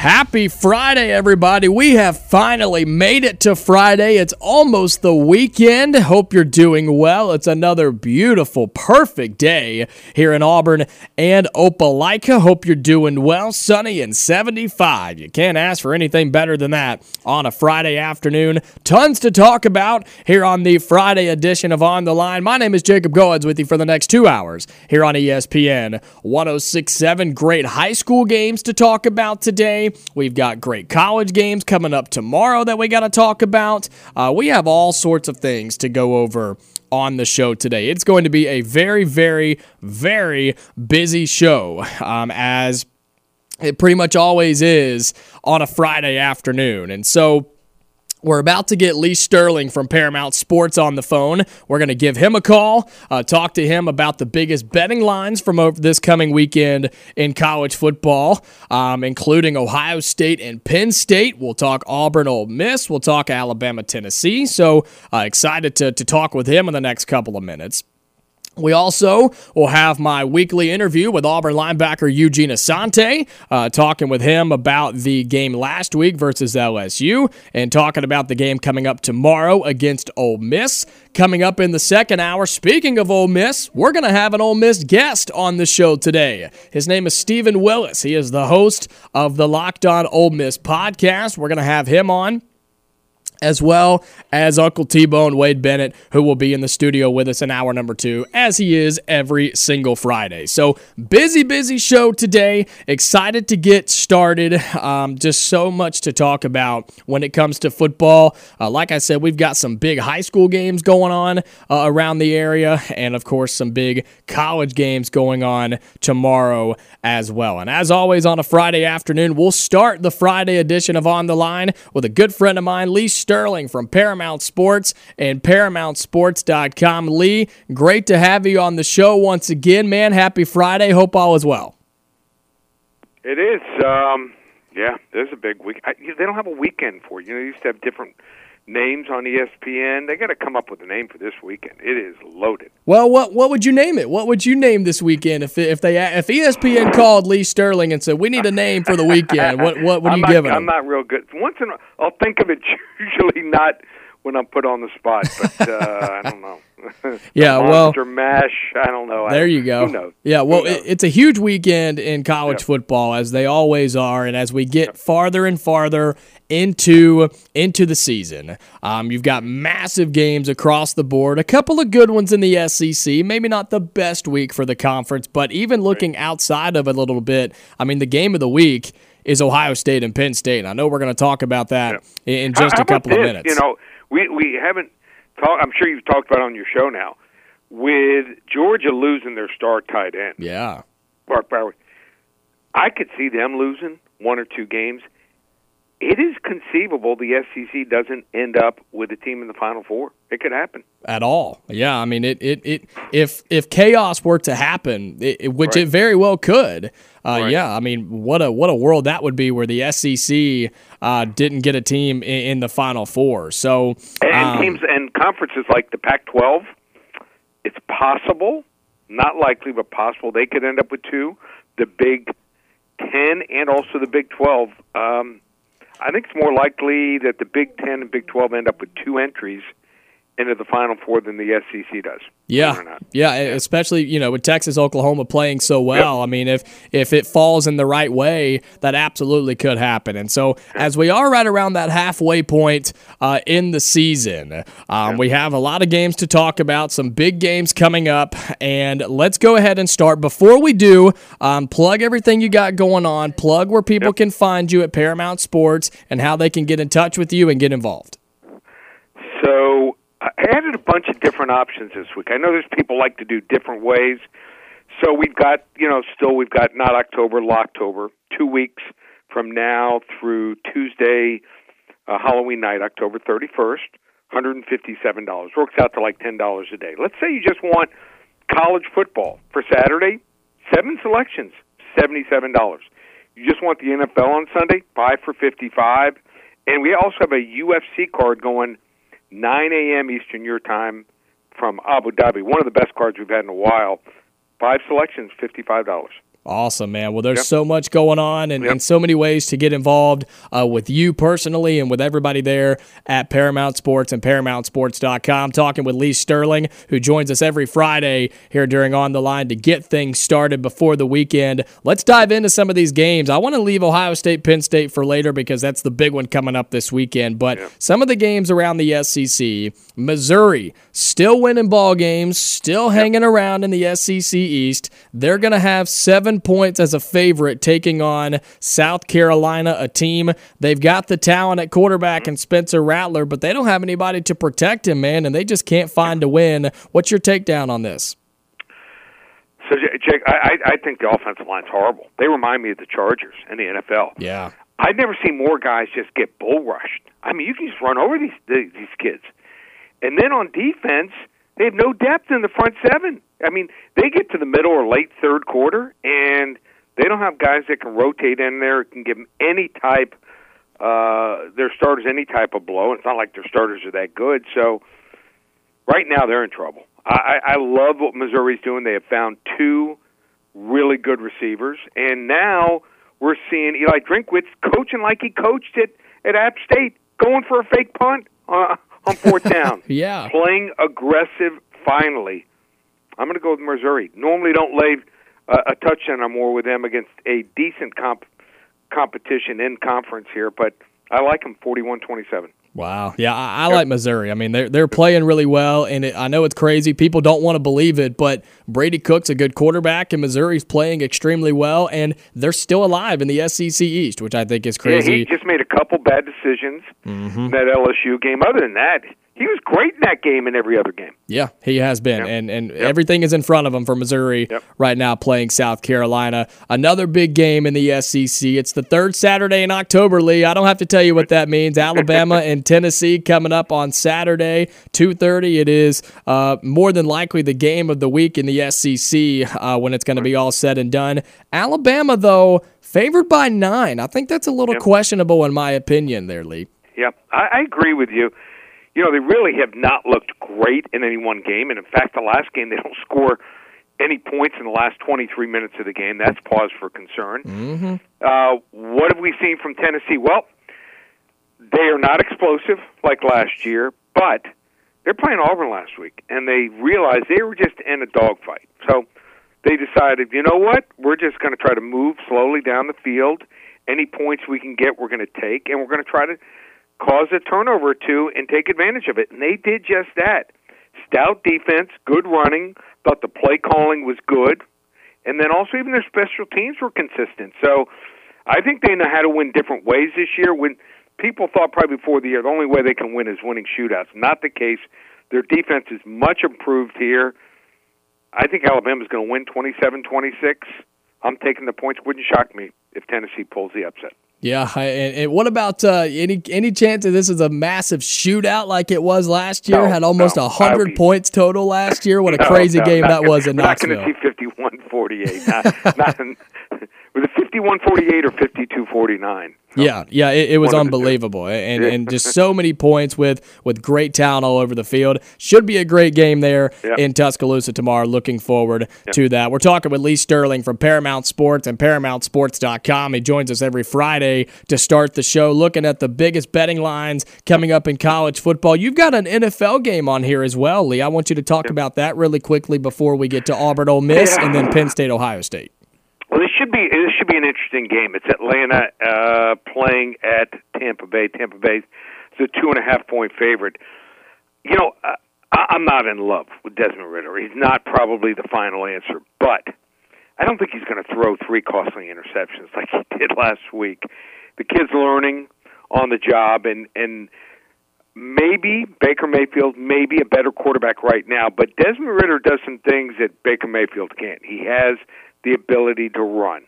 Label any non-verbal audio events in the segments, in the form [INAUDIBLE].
Happy Friday, everybody. We have finally made it to Friday. It's almost the weekend. Hope you're doing well. It's another beautiful, perfect day here in Auburn and Opelika. Hope you're doing well. Sunny and 75. You can't ask for anything better than that on a Friday afternoon. Tons to talk about here on the Friday edition of On the Line. My name is Jacob Goins with you for the next two hours here on ESPN 1067. Great high school games to talk about today. We've got great college games coming up tomorrow that we got to talk about. Uh, we have all sorts of things to go over on the show today. It's going to be a very, very, very busy show um, as it pretty much always is on a Friday afternoon. And so we're about to get Lee Sterling from Paramount Sports on the phone. We're going to give him a call, uh, talk to him about the biggest betting lines from this coming weekend in college football, um, including Ohio State and Penn State. We'll talk Auburn, Ole Miss. We'll talk Alabama, Tennessee. So uh, excited to, to talk with him in the next couple of minutes. We also will have my weekly interview with Auburn linebacker Eugene Asante, uh, talking with him about the game last week versus LSU and talking about the game coming up tomorrow against Ole Miss. Coming up in the second hour, speaking of Ole Miss, we're going to have an Ole Miss guest on the show today. His name is Steven Willis. He is the host of the Locked On Ole Miss podcast. We're going to have him on as well as Uncle T Bone Wade Bennett, who will be in the studio with us in hour number two, as he is every single Friday. So, busy, busy show today. Excited to get started. Um, just so much to talk about when it comes to football. Uh, like I said, we've got some big high school games going on uh, around the area, and of course, some big college games going on tomorrow as well. And as always, on a Friday afternoon, we'll start the Friday edition of On the Line with a good friend of mine, Lee Sterling from Paramount Sports and ParamountSports.com. Lee, great to have you on the show once again, man. Happy Friday. Hope all is well. It is. Um, yeah, there's a big week. I, they don't have a weekend for it. You know, used to have different names on ESPN. They got to come up with a name for this weekend. It is loaded. Well, what what would you name it? What would you name this weekend if if they if ESPN called Lee Sterling and said we need a name for the weekend? What what would I'm you not, give it? I'm not real good. Once in a, I'll think of it. [LAUGHS] Usually not when I'm put on the spot, but uh, I don't know. [LAUGHS] Yeah, well- Monster Mash. I don't know. There you go. Who knows? Yeah, well, it, it's a huge weekend in college Yep. football, as they always are, and as we get farther and farther into into the season, um, you've got massive games across the board. A couple of good ones in the SEC. Maybe not the best week for the conference, but even looking outside of it a little bit, I mean, the game of the week is Ohio State and Penn State. And I know we're going to talk about that in, in just How a couple of minutes. You know, we we haven't talked. I'm sure you've talked about it on your show now with Georgia losing their star tight end. yeah. Brock Bowers. I could see them losing one or two games. It is conceivable the SEC doesn't end up with a team in the Final Four. It could happen. at all. Yeah, I mean, it it, it if if chaos were to happen, it, which Right. it very well could. Uh, Right. Yeah, I mean, what a what a world that would be where the SEC uh, didn't get a team in, in the Final Four. So And um, teams and conferences like the Pac-12, it's possible, not likely, but possible they could end up with two. The Big Ten and also the Big Twelve. Um, I think it's more likely that the Big Ten and Big Twelve end up with two entries, into the Final Four than the SEC does. Yeah, yeah, especially you know with Texas, Oklahoma playing so well. Yep. I mean, if if it falls in the right way, that absolutely could happen. And so, as we are right around that halfway point uh, in the season, um, we have a lot of games to talk about, some big games coming up, and let's go ahead and start. Before we do, um, plug everything you got going on. Plug where people yep. can find you at Paramount Sports and how they can get in touch with you and get involved. So I added a bunch of different options this week. I know there's people like to do different ways. So we've got, you know, still we've got not October, October, two weeks from now through Tuesday, uh, Halloween night, October 31st, $157. Works out to like $10 a day. Let's say you just want college football for Saturday, seven selections, $77. You just want the NFL on Sunday, five for 55 And we also have a UFC card going – 9 a.m. Eastern Your Time from Abu Dhabi. One of the best cards we've had in a while. Five selections, $55. Awesome, man. Well, there's yep. so much going on and, yep. and, so many ways to get involved uh, with you personally and with everybody there at Paramount Sports and ParamountSports.com. Talking with Lee Sterling, who joins us every Friday here during On the Line to get things started before the weekend. Let's dive into some of these games. I want to leave Ohio State, Penn State for later because that's the big one coming up this weekend. But yep. some of the games around the SEC, Missouri still winning ball games, still hanging around in the SEC East. They're going to have seven seven points as a favorite taking on South Carolina, a team they've got the talent at quarterback and Spencer Rattler, but they don't have anybody to protect him, man, and they just can't find a win. What's your takedown on this? So, Jake, I, I think the offensive line's horrible. They remind me of the Chargers in the NFL. Yeah. I've never seen more guys just get bull rushed. I mean, you can just run over these these kids. And then on defense, they have no depth in the front seven. I mean, they get to the middle or late third quarter, and they don't have guys that can rotate in there, can give them any type, uh, their starters any type of blow. It's not like their starters are that good. So right now they're in trouble. I, I love what Missouri's doing. They have found two really good receivers, and now we're seeing Eli Drinkwitz coaching like he coached it at App State, going for a fake punt uh, on fourth [LAUGHS] down. yeah, playing aggressive. Finally, I'm going to go with Missouri. Normally, don't lay uh, a touchdown or more with them against a decent comp competition in conference here, but I like them 41-27. Wow. Yeah, I, I like Missouri. I mean, they're they're playing really well, and it, I know it's crazy. People don't want to believe it, but Brady Cook's a good quarterback, and Missouri's playing extremely well, and they're still alive in the SEC East, which I think is crazy. Yeah, he just made a couple bad decisions mm-hmm. in that LSU game. Other than that, he was great in that game and every other game. Yeah, he has been, yep. and and yep. everything is in front of him for Missouri yep. right now, playing South Carolina. Another big game in the SEC. It's the third Saturday in October, Lee. I don't have to tell you what that means. [LAUGHS] Alabama and Tennessee coming up on Saturday, two thirty. It is uh, more than likely the game of the week in the SEC uh, when it's going to be all said and done. Alabama, though, favored by nine. I think that's a little questionable in my opinion. There, Lee. Yep, I, I agree with you you know, they really have not looked great in any one game. And in fact, the last game, they don't [LAUGHS] score any points in the last 23 minutes of the game. That's pause for concern. Mm-hmm. Uh, what have we seen from Tennessee? Well, they are not explosive like last year, but they're playing Auburn last week, and they realized they were just in a dogfight. So they decided, you know what? We're just going to try to move slowly down the field. Any points we can get, we're going to take, and we're going to try to cause a turnover or two and take advantage of it. And they did just that. Stout defense, good running, thought the play calling was good, and then also even their special teams were consistent. So I think they know how to win different ways this year. When people thought probably before the year the only way they can win is winning shootouts. Not the case. Their defense is much improved here. I think Alabama's going to win 27-26. I'm taking the points. Wouldn't shock me if Tennessee pulls the upset. Yeah, and, and, what about uh, any any chance that this is a massive shootout like it was last year? No, Had almost a no, hundred points total last year. What a [LAUGHS] no, crazy game that was in [LAUGHS] Knoxville. Not going to see 51-48. Not, not, [LAUGHS] Was it 51-48 or 52-49? Yeah, yeah, it, it was One of the two. unbelievable, and and just so many points with with great talent all over the field. Should be a great game there Yeah. in Tuscaloosa tomorrow. Looking forward to that. We're talking with Lee Sterling from Paramount Sports and ParamountSports.com. He joins us every Friday to start the show, looking at the biggest betting lines coming up in college football. You've got an NFL game on here as well, Lee. I want you to talk about that really quickly before we get to Auburn, Ole Miss, Yeah. and then Penn State, Ohio State. Well, this should be this should be an interesting game. It's Atlanta uh, playing at Tampa Bay. Tampa Bay is a two and a half point favorite. You know, uh, I'm not in love with Desmond Ridder. He's not probably the final answer, but I don't think he's going to throw three costly interceptions [LAUGHS] like he did last week. The kid's learning on the job, and and maybe Baker Mayfield may be a better quarterback right now, but Desmond Ridder does some things that Baker Mayfield can't. He has the ability to run,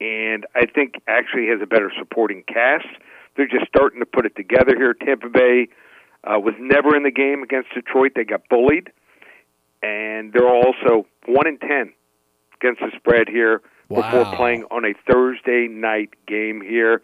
and I think actually has a better supporting cast. They're just starting to put it together here. Tampa Bay uh, was never in the game against Detroit; they got bullied, and they're also one in ten against the spread here before playing on a Thursday night game here.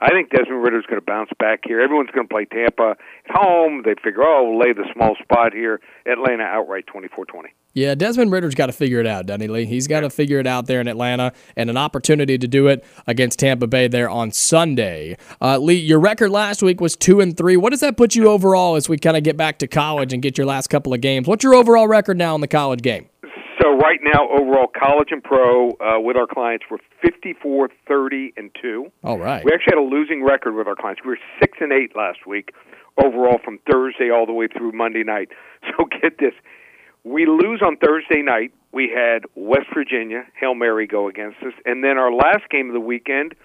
I think Desmond Ridder's going to bounce back here. Everyone's going to play Tampa at home. They figure, oh, we'll lay the small spot here. Atlanta outright 24-20. Yeah, Desmond Ridder's got to figure it out, doesn't he, Lee? He's got to figure it out there in Atlanta and an opportunity to do it against Tampa Bay there on Sunday. Uh, Lee, your record last week was two and three. What does that put you overall as we kind of get back to college and get your last couple of games? What's your overall record now in the college game? So right now, overall, college and pro uh, with our clients, we're 54, 30, and 2. All right. We actually had a losing record with our clients. We were 6 and 8 last week overall from Thursday all the way through Monday night. [LAUGHS] So get this. We lose on Thursday night. We had West Virginia, Hail Mary, go against us. And then our last game of the weekend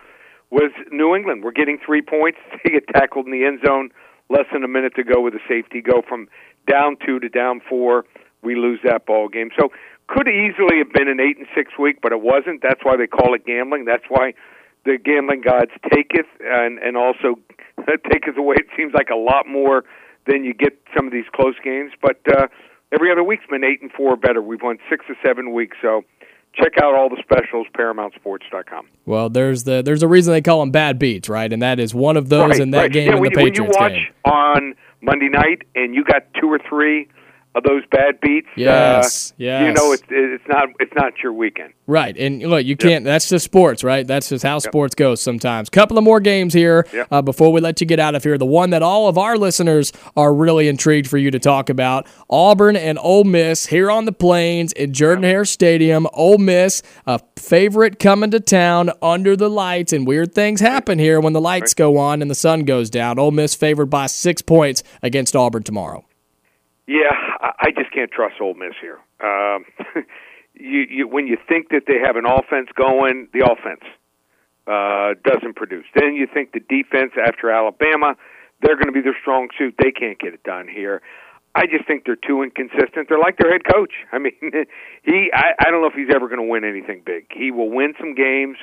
was New England. We're getting three points. [LAUGHS] They get tackled in the end zone. Less than a minute to go with a safety. Go from down two to down four. We lose that ball game. So could easily have been an eight and six week, but it wasn't. That's why they call it gambling. That's why the gambling gods taketh and and also [LAUGHS] taketh away. It seems like a lot more than you get some of these close games. But uh, every other week's been eight and four better. We've won six or seven weeks. So check out all the specials. ParamountSports.com. Well, there's the there's a reason they call them bad beats, right? And that is one of those in that right. game yeah, in when, the you- when you Patriots watch game. on Monday night and you got two or three of those bad beats, Yes, uh, yes. you know it's it's not it's not your weekend. Right, and look, you can't. That's just sports, right? That's just how sports goes sometimes. Couple of more games here Yep. uh, before we let you get out of here. The one that all of our listeners are really intrigued for you to talk about: Auburn and Ole Miss here on the Plains in Jordan Hare Stadium. Ole Miss, a favorite coming to town under the lights, and weird things happen here when the lights go on and the sun goes down. Ole Miss favored by six points against Auburn tomorrow. Yeah, I just can't trust Ole Miss here. Um, [LAUGHS] you, you when you think that they have an offense going, the offense uh, doesn't produce. Then you think the defense after Alabama, they're going to be their strong suit. They can't get it done here. I just think they're too inconsistent. They're like their head coach. I mean, [LAUGHS] he I, I don't know if he's ever going to win anything big. He will win some games,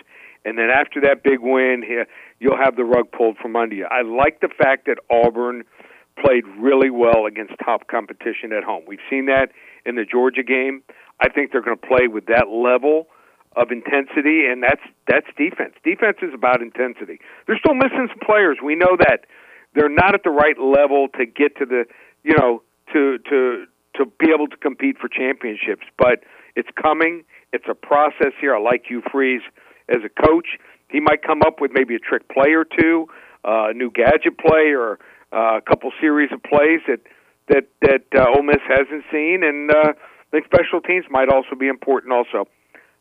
and then after that big win, he, you'll have the rug pulled from under you. I like the fact that Auburn played really well against top competition at home. We've seen that in the Georgia game. I think they're going to play with that level of intensity, and that's that's defense. Defense is about intensity. They're still missing some players. We know that they're not at the right level to get to the you know to to to be able to compete for championships. But it's coming. It's a process here. I like Hugh Freeze as a coach. He might come up with maybe a trick play or two, uh, a new gadget play, or uh, a couple series of plays that that that uh, Ole Miss hasn't seen, and uh, I think special teams might also be important. Also,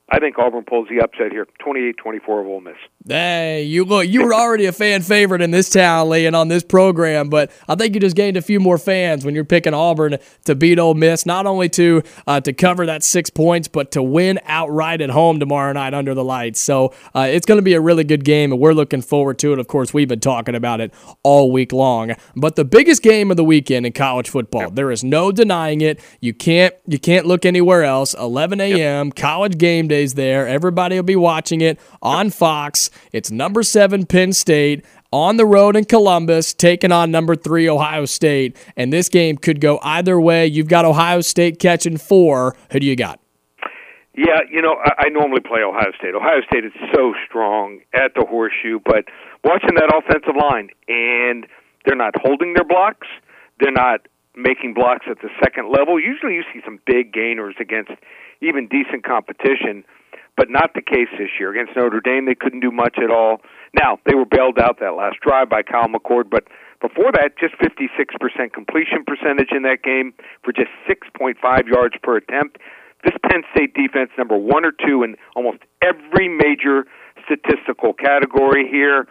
I think Auburn pulls the upset here, 28-24 of Ole Miss. Hey, you look, you were already a fan favorite in this town, Lee, and on this program, but I think you just gained a few more fans when you're picking Auburn to beat Ole Miss, not only to uh, to cover that six points, but to win outright at home tomorrow night under the lights. So uh, it's going to be a really good game, and we're looking forward to it. Of course, we've been talking about it all week long. But the biggest game of the weekend in college football, there is no denying it. You can't you can't look anywhere else. 11 a.m. college game days there. Everybody will be watching it on Fox. It's number seven Penn State on the road in Columbus, taking on number three Ohio State. And this game could go either way. You've got Ohio State catching four. Who do you got? Yeah, you know, I, I normally play Ohio State. Ohio State is so strong at the horseshoe, but watching that offensive line, and they're not holding their blocks, they're not making blocks at the second level. Usually you see some big gainers against even decent competition, but not the case this year. Against Notre Dame, they couldn't do much at all. Now, they were bailed out that last drive by Kyle McCord, but before that, just 56% completion percentage in that game for just 6.5 yards per attempt. This Penn State defense, number one or two in almost every major statistical category here.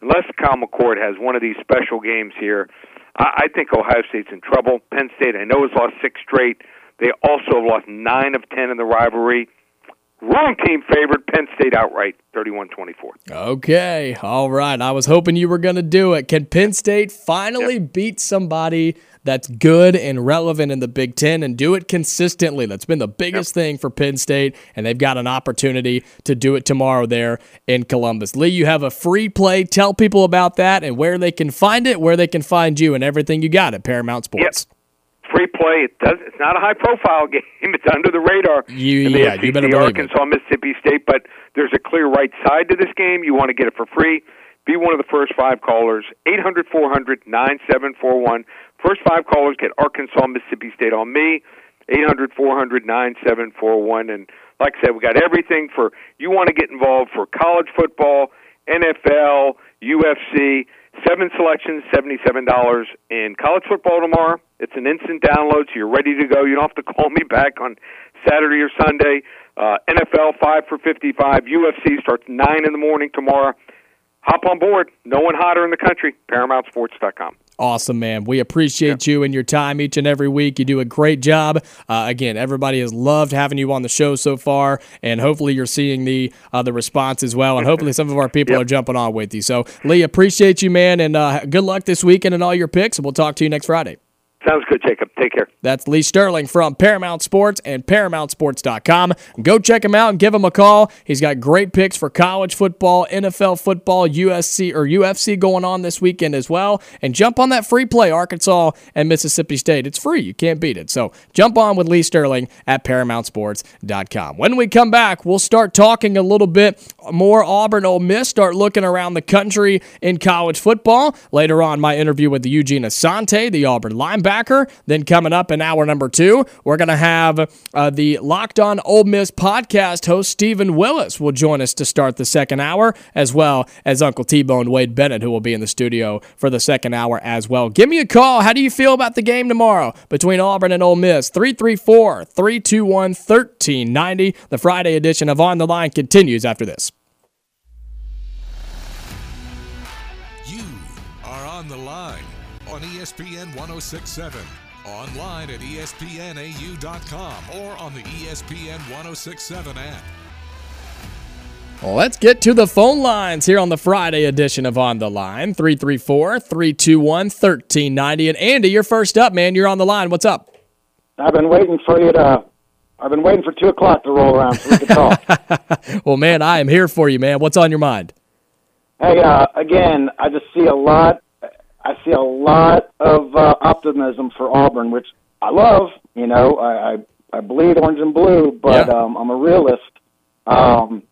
Unless Kyle McCord has one of these special games here, I think Ohio State's in trouble. Penn State, I know, has lost six straight. They also have lost nine of ten in the rivalry. Wrong team favored Penn State outright, 31-24. Okay, all right. I was hoping you were going to do it. Can Penn State finally yep. beat somebody that's good and relevant in the Big Ten and do it consistently? That's been the biggest yep. thing for Penn State, and they've got an opportunity to do it tomorrow there in Columbus. Lee, you have a free play. Tell people about that and where they can find it, where they can find you, and everything you got at Paramount Sports. Yep free play. It does. It's not a high profile [LAUGHS] game. It's under the radar. You, in the yeah, SEC, you better believe Arkansas, it. Mississippi State, but there's a clear right side to this game. You want to get it for free. Be one of the first five callers. Eight hundred four hundred nine seven four one. First five callers get Arkansas, Mississippi State on me. Eight hundred four hundred nine seven four one. And like I said, we got everything for you want to get involved for college football, NFL, UFC Seven selections, $77 in college football tomorrow. It's an instant download, so you're ready to go. You don't have to [LAUGHS] call me back on Saturday or Sunday. Uh, NFL 5 for 55. UFC starts 9 in the morning tomorrow. Hop on board. No one hotter in the country. ParamountSports.com. Awesome, man. We appreciate yeah. you and your time each and every week. You do a great job. Uh, again, everybody has loved having you on the show so far, and hopefully you're seeing the uh, the response as well. And hopefully some of our people [LAUGHS] yep. are jumping on with you. So, Lee, appreciate you, man, and uh, good luck this weekend and all your picks. And we'll talk to you next Friday. Sounds good, Jacob. Take care. That's Lee Sterling from Paramount Sports and ParamountSports.com. Go check him out and give him a call. He's got great picks for college football, NFL football, USC or UFC going on this weekend as well. And jump on that free play, Arkansas and Mississippi State. It's free. You can't beat it. So jump on with Lee Sterling at ParamountSports.com. When we come back, we'll start talking a little bit more Auburn Ole Miss, start looking around the country in college football. Later on, my interview with Eugene Asante, the Auburn linebacker then coming up in hour number two, we're going to have uh, the Locked On Ole Miss podcast host Steven Willis will join us to start the second hour, as well as Uncle T-Bone Wade Bennett, who will be in the studio for the second hour as well. Give me a call. How do you feel about the game tomorrow between Auburn and Ole Miss? 334 321 1390. The Friday edition of On the Line continues after this. ESPN 1067, online at espnau.com, or on the ESPN 1067 app. Let's get to the phone lines here on the Friday edition of On the Line 334 321 1390. And Andy, you're first up, man. You're on the line. What's up? I've been waiting for you to. I've been waiting for two o'clock to roll around so we can talk. [LAUGHS] well, man, I am here for you, man. What's on your mind? Hey, uh, again, I just see a lot I see a lot of uh, optimism for Auburn, which I love. You know, I I, I bleed orange and blue, but yeah. um, I'm a realist. Um,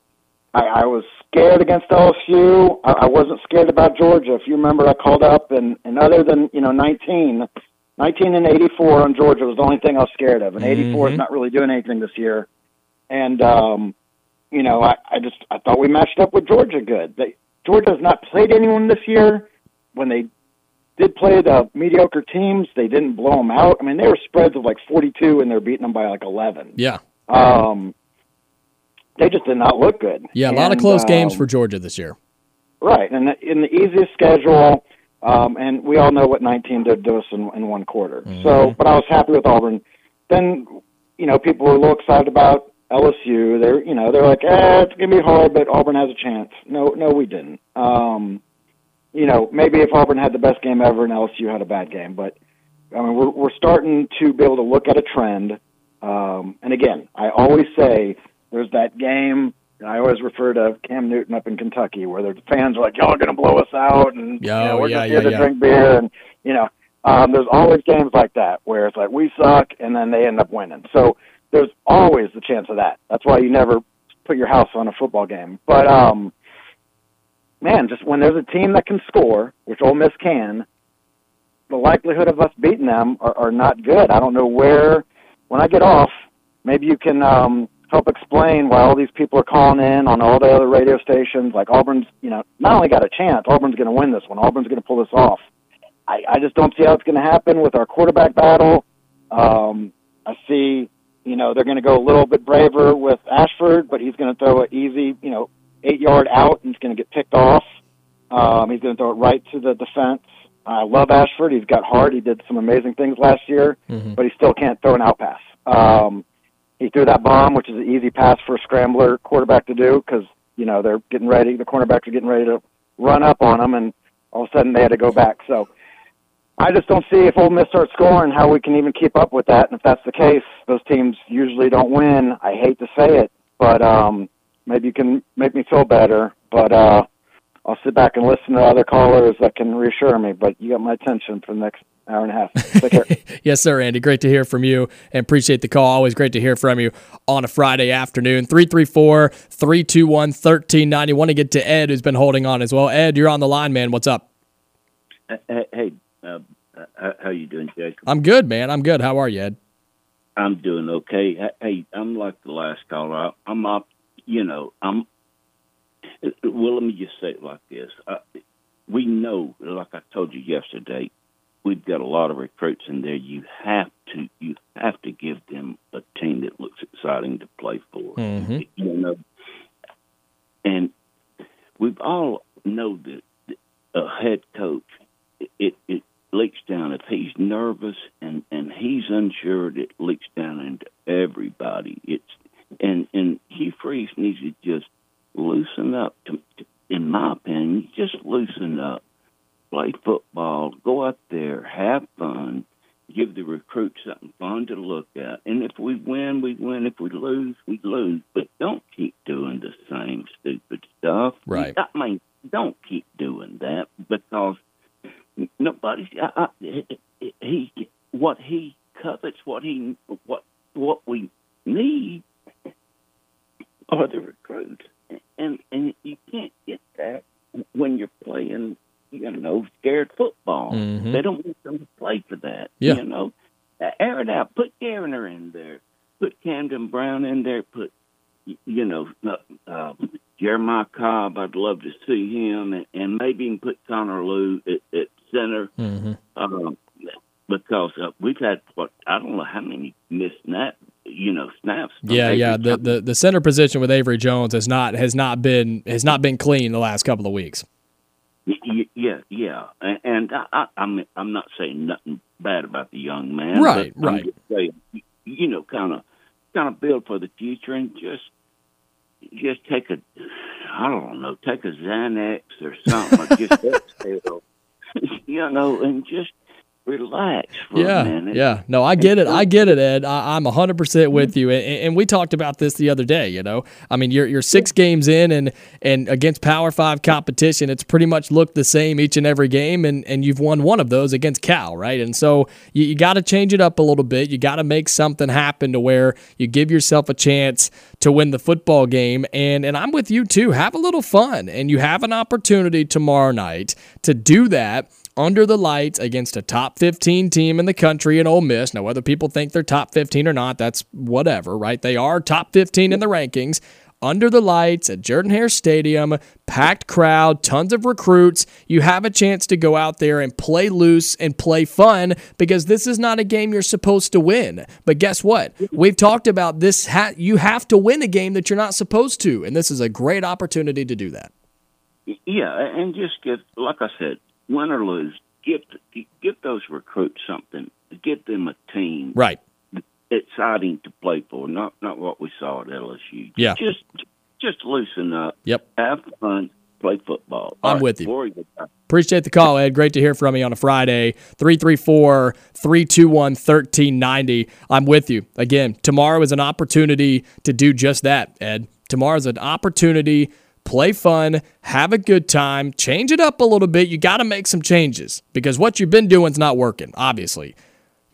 I, I was scared against LSU. I, I wasn't scared about Georgia. If you remember, I called up, and and other than you know 19, 19 and 84 on Georgia was the only thing I was scared of, and 84 mm-hmm. is not really doing anything this year. And um, you know, I, I just I thought we matched up with Georgia good. They, Georgia has not played anyone this year. When they did play the mediocre teams. They didn't blow them out. I mean, they were spreads of like 42, and they're beating them by like 11. Yeah. Um, they just did not look good. Yeah, a and, lot of close um, games for Georgia this year. Right, and in the easiest schedule, um, and we all know what 19 did to us in, in one quarter. Mm-hmm. So, but I was happy with Auburn. Then, you know, people were a little excited about LSU. They're, you know, they're like, eh, it's gonna be hard, but Auburn has a chance. No, no, we didn't. Um, you know, maybe if Auburn had the best game ever and LSU had a bad game, but I mean, we're we're starting to be able to look at a trend. Um, and again, I always say there's that game. I always refer to Cam Newton up in Kentucky, where the fans are like, "Y'all are going to blow us out," and Yo, you know, we're yeah, just yeah, here to yeah. drink beer, and you know, um, there's always games like that where it's like we suck, and then they end up winning. So there's always the chance of that. That's why you never put your house on a football game. But um, man, just when there's a team that can score, which Ole Miss can, the likelihood of us beating them are, are not good. I don't know where. When I get off, maybe you can um, help explain why all these people are calling in on all the other radio stations. Like Auburn's, you know, not only got a chance, Auburn's going to win this one. Auburn's going to pull this off. I, I just don't see how it's going to happen with our quarterback battle. Um, I see, you know, they're going to go a little bit braver with Ashford, but he's going to throw an easy, you know, eight yard out and he's going to get picked off. Um, he's going to throw it right to the defense. I love Ashford. He's got heart. He did some amazing things last year, mm-hmm. but he still can't throw an out pass. Um, he threw that bomb, which is an easy pass for a scrambler quarterback to do because you know they're getting ready. The cornerbacks are getting ready to run up on them, and all of a sudden they had to go back. So I just don't see if Ole Miss starts scoring how we can even keep up with that. And if that's the case, those teams usually don't win. I hate to say it, but um, maybe you can make me feel better. But uh, I'll sit back and listen to other callers that can reassure me. But you got my attention for the next hour and a half. Take care. [LAUGHS] yes, sir, Andy. Great to hear from you and appreciate the call. Always great to hear from you on a Friday afternoon. 334 321 1390. Want to get to Ed, who's been holding on as well. Ed, you're on the line, man. What's up? Hey, uh, how you doing, Jacob? I'm good, man. I'm good. How are you, Ed? I'm doing okay. Hey, I'm like the last caller. I'm up. You know, I'm. Well, let me just say it like this. Uh, we know, like I told you yesterday, we've got a lot of recruits in there. You have to you have to give them a team that looks exciting to play for. Mm-hmm. You know, and we've all know that a head coach it it leaks down if he's nervous and and he's unsure it leaks down into everybody. It's and and Hugh Freeze needs to just loosen up. To, to, in my opinion, just loosen up play football, go out there, have fun, give the recruits something fun to look at. And if we win, we win. If we lose, we lose. But don't keep doing the same stupid stuff. Right. I mean, don't keep doing that because nobody. I, I, he what he covets, what he what what we need are the recruits, and and you can't get that when you're playing you know, scared football. Mm-hmm. They don't want them to play for that. Yeah. You know, air it out. Put Garner in there. Put Camden Brown in there. Put, you know, uh, uh, Jeremiah Cobb. I'd love to see him, and, and maybe even put Connor Lew at, at center. Mm-hmm. Um, because uh, we've had what I don't know how many missed snaps you know snaps. Yeah, yeah. The, the the center position with Avery Jones has not has not been has not been clean the last couple of weeks. Yeah, yeah, and I, I'm I'm not saying nothing bad about the young man. Right, right. Saying, you know, kind of kind of build for the future and just just take a I don't know, take a Xanax or something, or just [LAUGHS] exhale, [LAUGHS] you know, and just relax yeah, Yeah, no, I get it. I get it, Ed. I, am 100% with you. And, and, we talked about this the other day, you know. I mean, you're, you're six games in and, and against Power 5 competition, it's pretty much looked the same each and every game, and, and you've won one of those against Cal, right? And so you, you got to change it up a little bit. You got to make something happen to where you give yourself a chance to win the football game. And, and I'm with you, too. Have a little fun. And you have an opportunity tomorrow night to do that under the lights against a top 15 team in the country in Ole Miss. Now, whether people think they're top 15 or not, that's whatever, right? They are top 15 in the rankings. Under the lights at Jordan Hare Stadium, packed crowd, tons of recruits. You have a chance to go out there and play loose and play fun because this is not a game you're supposed to win. But guess what? We've talked about this. Ha- you have to win a game that you're not supposed to, and this is a great opportunity to do that. Yeah, and just get, like I said, win or lose, get get those recruits something. Get them a team. Right. Exciting to play for, not not what we saw at LSU. Yeah. Just just loosen up. Yep. Have fun. Play football. I'm right, with you. Appreciate the call, Ed. Great to hear from you on a Friday. 334 321 1390. I'm with you. Again, tomorrow is an opportunity to do just that, Ed. Tomorrow is an opportunity play fun, have a good time, change it up a little bit. You got to make some changes because what you've been doing is not working, obviously.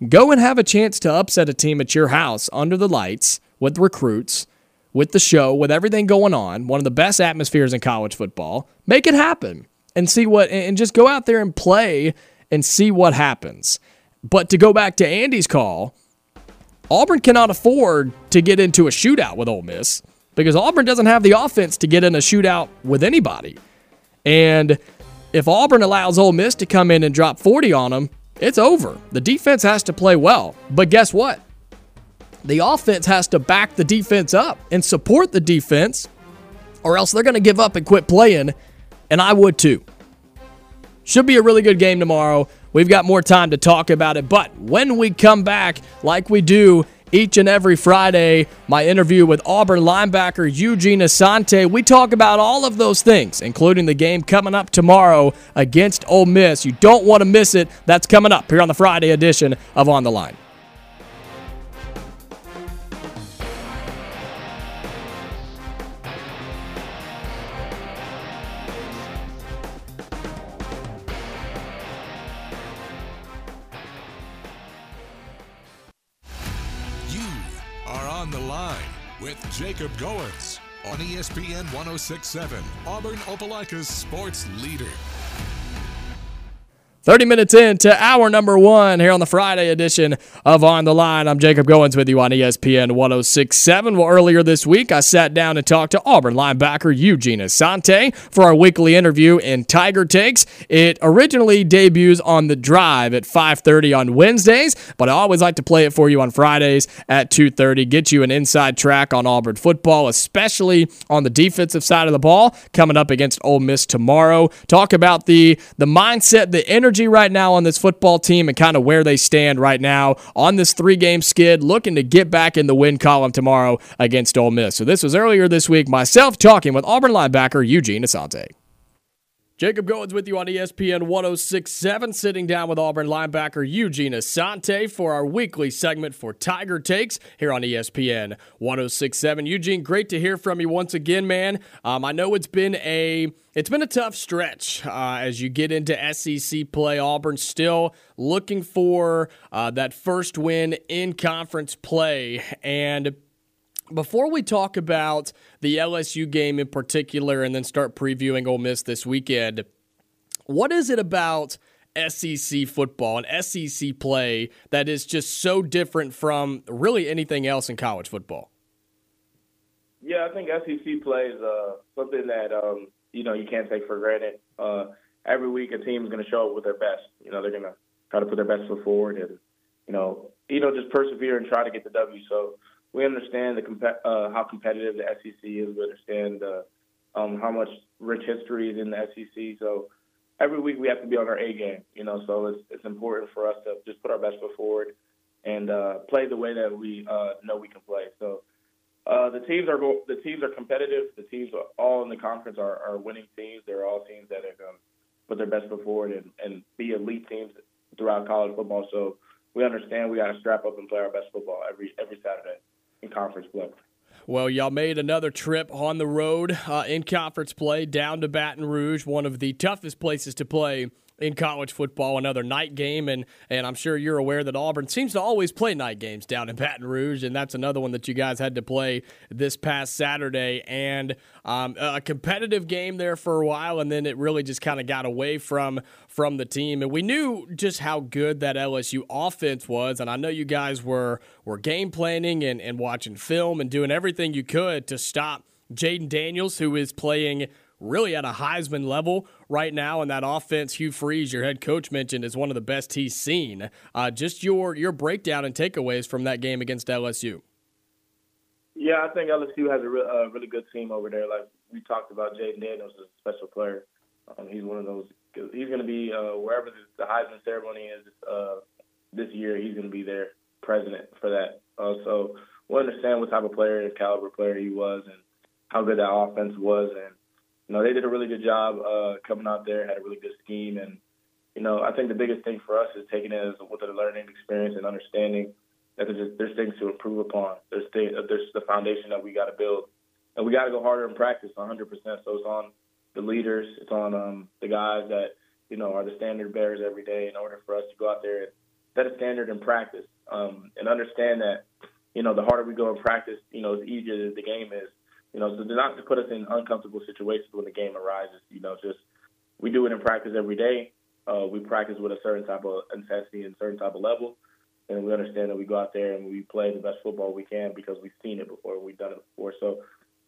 Go and have a chance to upset a team at your house under the lights with recruits, with the show, with everything going on. One of the best atmospheres in college football. Make it happen and see what, and just go out there and play and see what happens. But to go back to Andy's call, Auburn cannot afford to get into a shootout with Ole Miss because Auburn doesn't have the offense to get in a shootout with anybody. And if Auburn allows Ole Miss to come in and drop 40 on them, it's over. The defense has to play well. But guess what? The offense has to back the defense up and support the defense, or else they're going to give up and quit playing. And I would too. Should be a really good game tomorrow. We've got more time to talk about it. But when we come back, like we do each and every Friday, my interview with Auburn linebacker Eugene Asante. We talk about all of those things, including the game coming up tomorrow against Ole Miss. You don't want to miss it. That's coming up here on the Friday edition of On the Line. Jacob Goins on ESPN 1067, Auburn Opelika's sports leader. 30 minutes into hour number one here on the Friday edition of On the Line. I'm Jacob Goins with you on ESPN 1067. Well, earlier this week, I sat down and talked to Auburn linebacker Eugene Asante for our weekly interview in Tiger Takes. It originally debuts on The Drive at 5.30 on Wednesdays, but I always like to play it for you on Fridays at 2.30, get you an inside track on Auburn football, especially on the defensive side of the ball, coming up against Ole Miss tomorrow. Talk about the, the mindset, the energy energy right now on this football team and kind of where they stand right now on this three game skid, looking to get back in the win column tomorrow against Ole Miss. So this was earlier this week, myself talking with Auburn linebacker Eugene Asante. Jacob Goins with you on ESPN 1067, sitting down with Auburn linebacker Eugene Asante for our weekly segment for Tiger Takes here on ESPN 1067. Eugene, great to hear from you once again, man. Um, I know it's been a it's been a tough stretch uh, as you get into SEC play. Auburn still looking for uh, that first win in conference play, and before we talk about the LSU game in particular and then start previewing Ole Miss this weekend, what is it about SEC football and SEC play that is just so different from really anything else in college football? Yeah, I think SEC play is uh, something that um, you know you can't take for granted. Uh, every week, a team is going to show up with their best. You know, they're going to try to put their best foot forward and you know, you know, just persevere and try to get the W. So we understand the uh, how competitive the SEC is. We understand uh, um, how much rich history is in the SEC. So every week we have to be on our A game, you know. So it's it's important for us to just put our best foot forward and uh, play the way that we uh, know we can play. So uh, the teams are the teams are competitive. The teams are all in the conference are, are winning teams. They're all teams that are going to put their best foot forward and, and be elite teams throughout college football. So we understand we got to strap up and play our best football every every Saturday in conference play. Well, y'all made another trip on the road uh, in conference play down to Baton Rouge, one of the toughest places to play in college football, another night game, and and I'm sure you're aware that Auburn seems to always play night games down in Baton Rouge, and that's another one that you guys had to play this past Saturday, and um, a competitive game there for a while, and then it really just kind of got away from from the team, and we knew just how good that LSU offense was, and I know you guys were were game planning and and watching film and doing everything you could to stop. Jayden Daniels, who is playing really at a Heisman level right now. And that offense, Hugh Freeze, your head coach, mentioned is one of the best he's seen. Uh, just your your breakdown and takeaways from that game against LSU. Yeah, I think LSU has a re- really good team over there. Like we talked about, Jayden Daniels is a special player. Um, he's one of those. He's going to be uh, wherever the, Heisman ceremony is uh, this year. He's going to be there, president for that. Uh, so we'll understand what type of player, caliber player he was, and how good that offense was, and you know, they did a really good job uh, coming out there, had a really good scheme, and you know, I think the biggest thing for us is taking it as with a learning experience and understanding that there's, there's things to improve upon. There's things, there's the foundation that we got to build, and we got to go harder in practice, 100%. So it's on the leaders, it's on um, the guys that you know are the standard bearers every day in order for us to go out there and set a standard in practice um, and understand that you know the harder we go in practice, you know, as easier the game is. You know, so not to put us in uncomfortable situations when the game arises. You know, just we do it in practice every day. Uh, we practice with a certain type of intensity and certain type of level, and we understand that we go out there and we play the best football we can because we've seen it before, we've done it before. So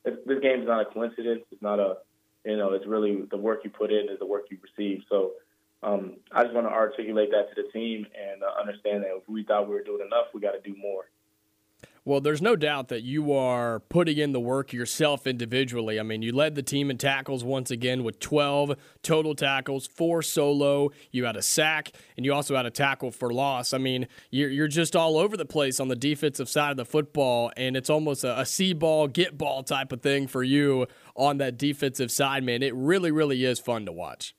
this game is not a coincidence. It's not a, you know, it's really the work you put in is the work you receive. So um, I just want to articulate that to the team and uh, understand that if we thought we were doing enough, we got to do more. Well, there's no doubt that you are putting in the work yourself individually. I mean, you led the team in tackles once again with 12 total tackles, four solo. You had a sack, and you also had a tackle for loss. I mean, you're, you're just all over the place on the defensive side of the football, and it's almost a, a see ball, get ball type of thing for you on that defensive side, man. It really, really is fun to watch.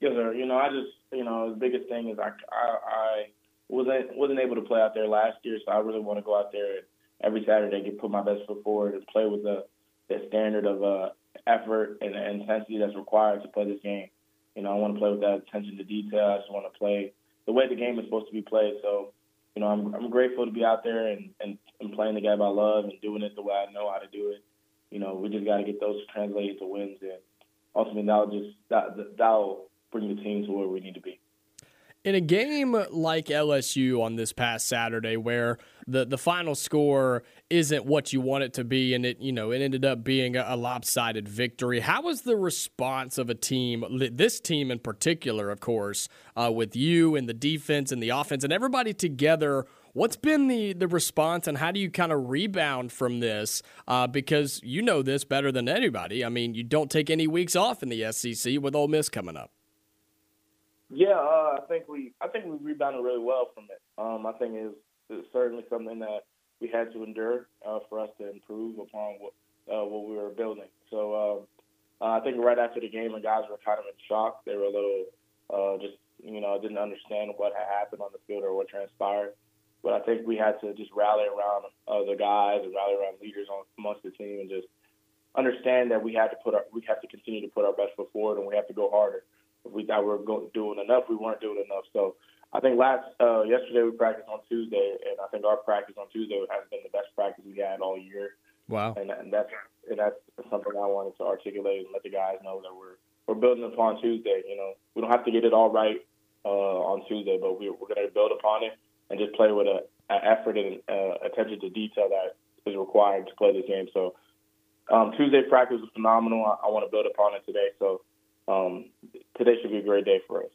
Yes, sir. You know, I just, you know, the biggest thing is I, I, I wasn't wasn't able to play out there last year, so I really want to go out there and every Saturday get put my best foot forward and play with the the standard of uh, effort and intensity that's required to play this game. You know, I want to play with that attention to detail. I just want to play the way the game is supposed to be played. So, you know, I'm I'm grateful to be out there and and, and playing the game I love and doing it the way I know how to do it. You know, we just got to get those translated to wins, and ultimately that'll just that that'll bring the team to where we need to be in a game like LSU on this past Saturday, where the the final score isn't what you want it to be, and it you know it ended up being a, a lopsided victory. How was the response of a team, this team in particular, of course, uh, with you and the defense and the offense and everybody together? What's been the the response, and how do you kind of rebound from this? Uh, because you know this better than anybody. I mean, you don't take any weeks off in the SEC with Ole Miss coming up. Yeah, uh, I think we I think we rebounded really well from it. Um, I think it's, it's certainly something that we had to endure uh, for us to improve upon what uh, what we were building. So um, uh, I think right after the game, the guys were kind of in shock. They were a little uh, just you know didn't understand what had happened on the field or what transpired. But I think we had to just rally around the guys and rally around leaders on, amongst the team and just understand that we had to put our we have to continue to put our best foot forward and we have to go harder we thought we were going, doing enough, we weren't doing enough. So I think last uh, yesterday we practiced on Tuesday, and I think our practice on Tuesday has been the best practice we had all year. Wow! And, and that's and that's something I wanted to articulate and let the guys know that we're we're building upon Tuesday. You know, we don't have to get it all right uh, on Tuesday, but we, we're going to build upon it and just play with a, a effort and uh, attention to detail that is required to play this game. So um, Tuesday practice was phenomenal. I, I want to build upon it today. So um, today should be a great day for us.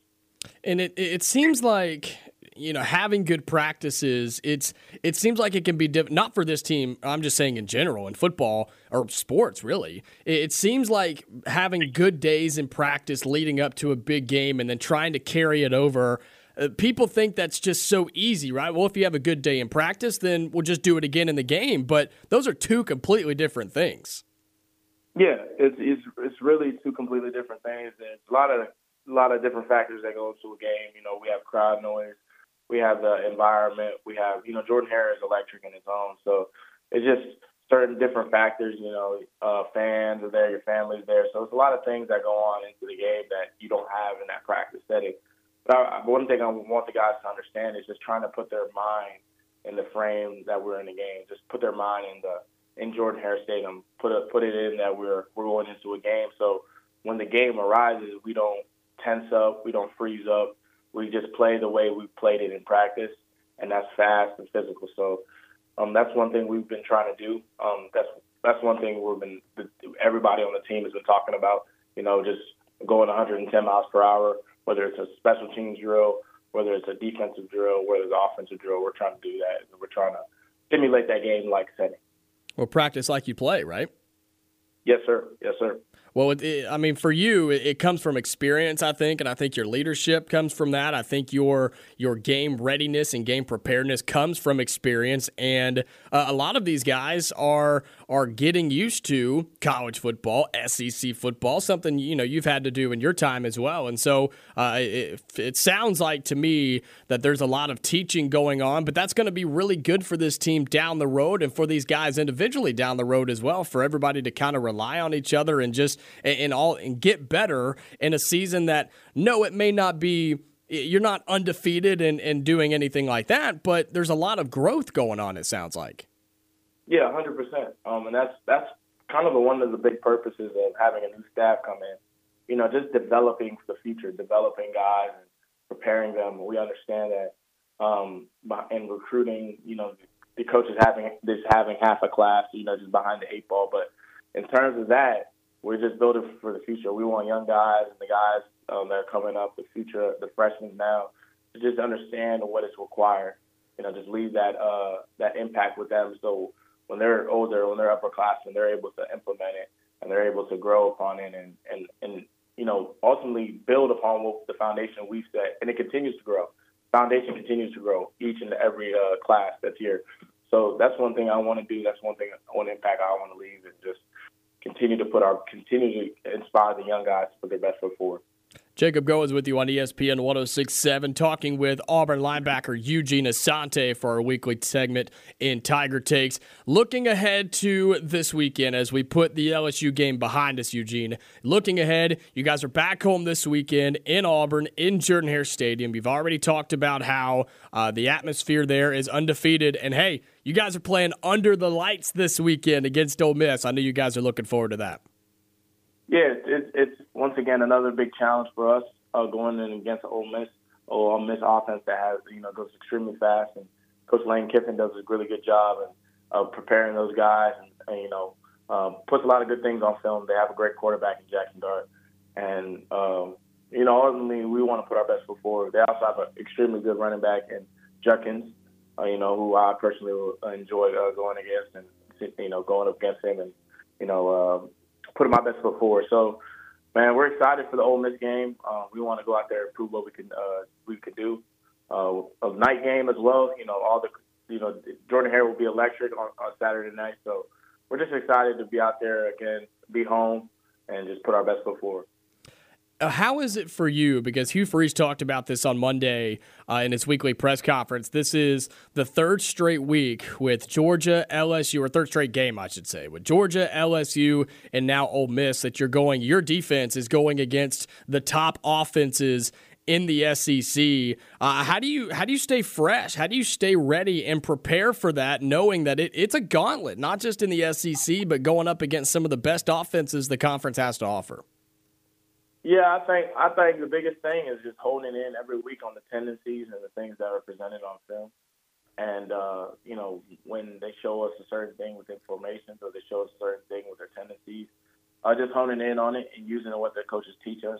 And it it seems like you know having good practices it's it seems like it can be diff- not for this team i'm just saying in general in football or sports really. It, it, seems like having good days in practice leading up to a big game and then trying to carry it over uh, people think that's just so easy right? Well if you have a good day in practice then we'll just do it again in the game. But those are two completely different things. Yeah, it's it's it's really two completely different things. There's a lot of a lot of different factors that go into a game. You know, we have crowd noise, we have the environment, we have you know Jordan Hare is electric in his own, so it's just certain different factors. You know, uh, fans are there, your family's there, so it's a lot of things that go on into the game that you don't have in that practice setting. But I, one thing I want the guys to understand is just trying to put their mind in the frame that we're in the game. Just put their mind in the in Jordan Hare Stadium. Put a, put it in that we're we're going into a game. So when the game arises, we don't tense up, we don't freeze up. We just play the way we played it in practice, and that's fast and physical. So um, that's one thing we've been trying to do. Um, that's that's one thing we've been everybody on the team has been talking about. You know, just going 110 miles per hour, whether it's a special teams drill, whether it's a defensive drill, whether it's an offensive drill. We're trying to do that. We're trying to simulate that game like setting. Well, practice like you play, right? Yes, sir. Yes, sir. Well, it, it, I mean, for you, it, it, comes from experience, I think, and I think your leadership comes from that. I think your your game readiness and game preparedness comes from experience, and uh, a lot of these guys are are getting used to college football, SEC football, something you know you've had to do in your time as well. And so uh, it, it sounds like to me that there's a lot of teaching going on, but that's going to be really good for this team down the road, and for these guys individually down the road as well, for everybody to kind of rely on each other and just and all and get better in a season that no, it may not be you're not undefeated and, and doing anything like that, but there's a lot of growth going on. It sounds like. Yeah, hundred percent. Um, and that's that's kind of a, one of the big purposes of having a new staff come in. You know, just developing for the future, developing guys and preparing them. We understand that um, in recruiting, you know, the coaches having just having half a class, you know, just behind the eight ball. But in terms of that, we're just building for the future. We want young guys and the guys um, that are coming up, the future, the freshmen now, to just understand what is required. You know, just leave that uh, that impact with them. So when they're older, when they're upperclassmen, they're able to implement it and they're able to grow upon it and and and you know ultimately build upon what the foundation we've set, and it continues to grow. Foundation continues to grow each and every uh, class that's here. So that's one thing I want to do. That's one thing, one impact I want to leave, and just continue to put our continue to inspire the young guys to put their best foot forward. Jacob Goins with you on ESPN 1067, talking with Auburn linebacker Eugene Asante for our weekly segment in Tiger Takes. Looking ahead to this weekend as we put the LSU game behind us, Eugene. Looking ahead, you guys are back home this weekend in Auburn, in Jordan Hare Stadium. You've already talked about how uh, the atmosphere there is undefeated. And hey, you guys are playing under the lights this weekend against Ole Miss. I know you guys are looking forward to that. Yeah, it's, it's once again another big challenge for us uh, going in against Ole Miss, or Ole Miss offense that has you know goes extremely fast, and Coach Lane Kiffin does a really good job of uh, preparing those guys, and, and you know um, puts a lot of good things on film. They have a great quarterback in Jackson Dart, and um, you know ultimately we want to put our best foot forward. They also have an extremely good running back in Judkins, uh, you know who I personally enjoy uh, going against, and you know going up against him, and you know. Uh, putting my best foot forward. So, man, we're excited for the Ole Miss game. Uh, we want to go out there and prove what we can uh, we can do. Uh, a night game as well. You know, all the you know Jordan Hare will be electric on, on Saturday night. So we're just excited to be out there again, be home, and just put our best foot forward. Uh, how is it for you? Because Hugh Freeze talked about this on Monday uh, in his weekly press conference. This is the third straight week with Georgia, LSU, or third straight game, I should say, with Georgia, LSU, and now Ole Miss that you're going. Your defense is going against the top offenses in the SEC. Uh, how do you how do you stay fresh? How do you stay ready and prepare for that, knowing that it, it's a gauntlet, not just in the SEC, but going up against some of the best offenses the conference has to offer? Yeah, I think I think the biggest thing is just holding in every week on the tendencies and the things that are presented on film. And uh, you know, when they show us a certain thing with information, or they show us a certain thing with their tendencies, uh, just honing in on it and using what the coaches teach us,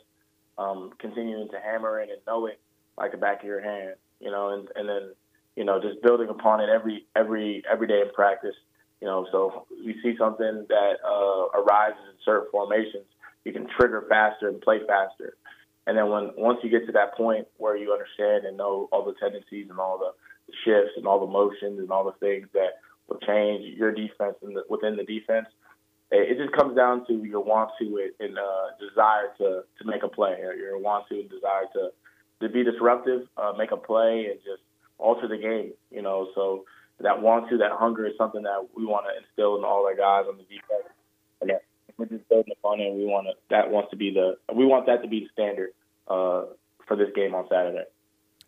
um, continuing to hammer it and know it like the back of your hand, you know, and, and then you know just building upon it every every every day in practice. You know, so we see something that uh, arises in certain formations you can trigger faster and play faster. And then when once you get to that point where you understand and know all the tendencies and all the shifts and all the motions and all the things that will change your defense and within the defense, it, just comes down to your want to and uh, desire to to make a play, your want to and desire to to be disruptive, uh, make a play, and just alter the game. You know, so that want to, that hunger is something that we want to instill in all our guys on the defense, and that we're just building upon it. And we want to that wants to be the we want that to be the standard uh, for this game on Saturday.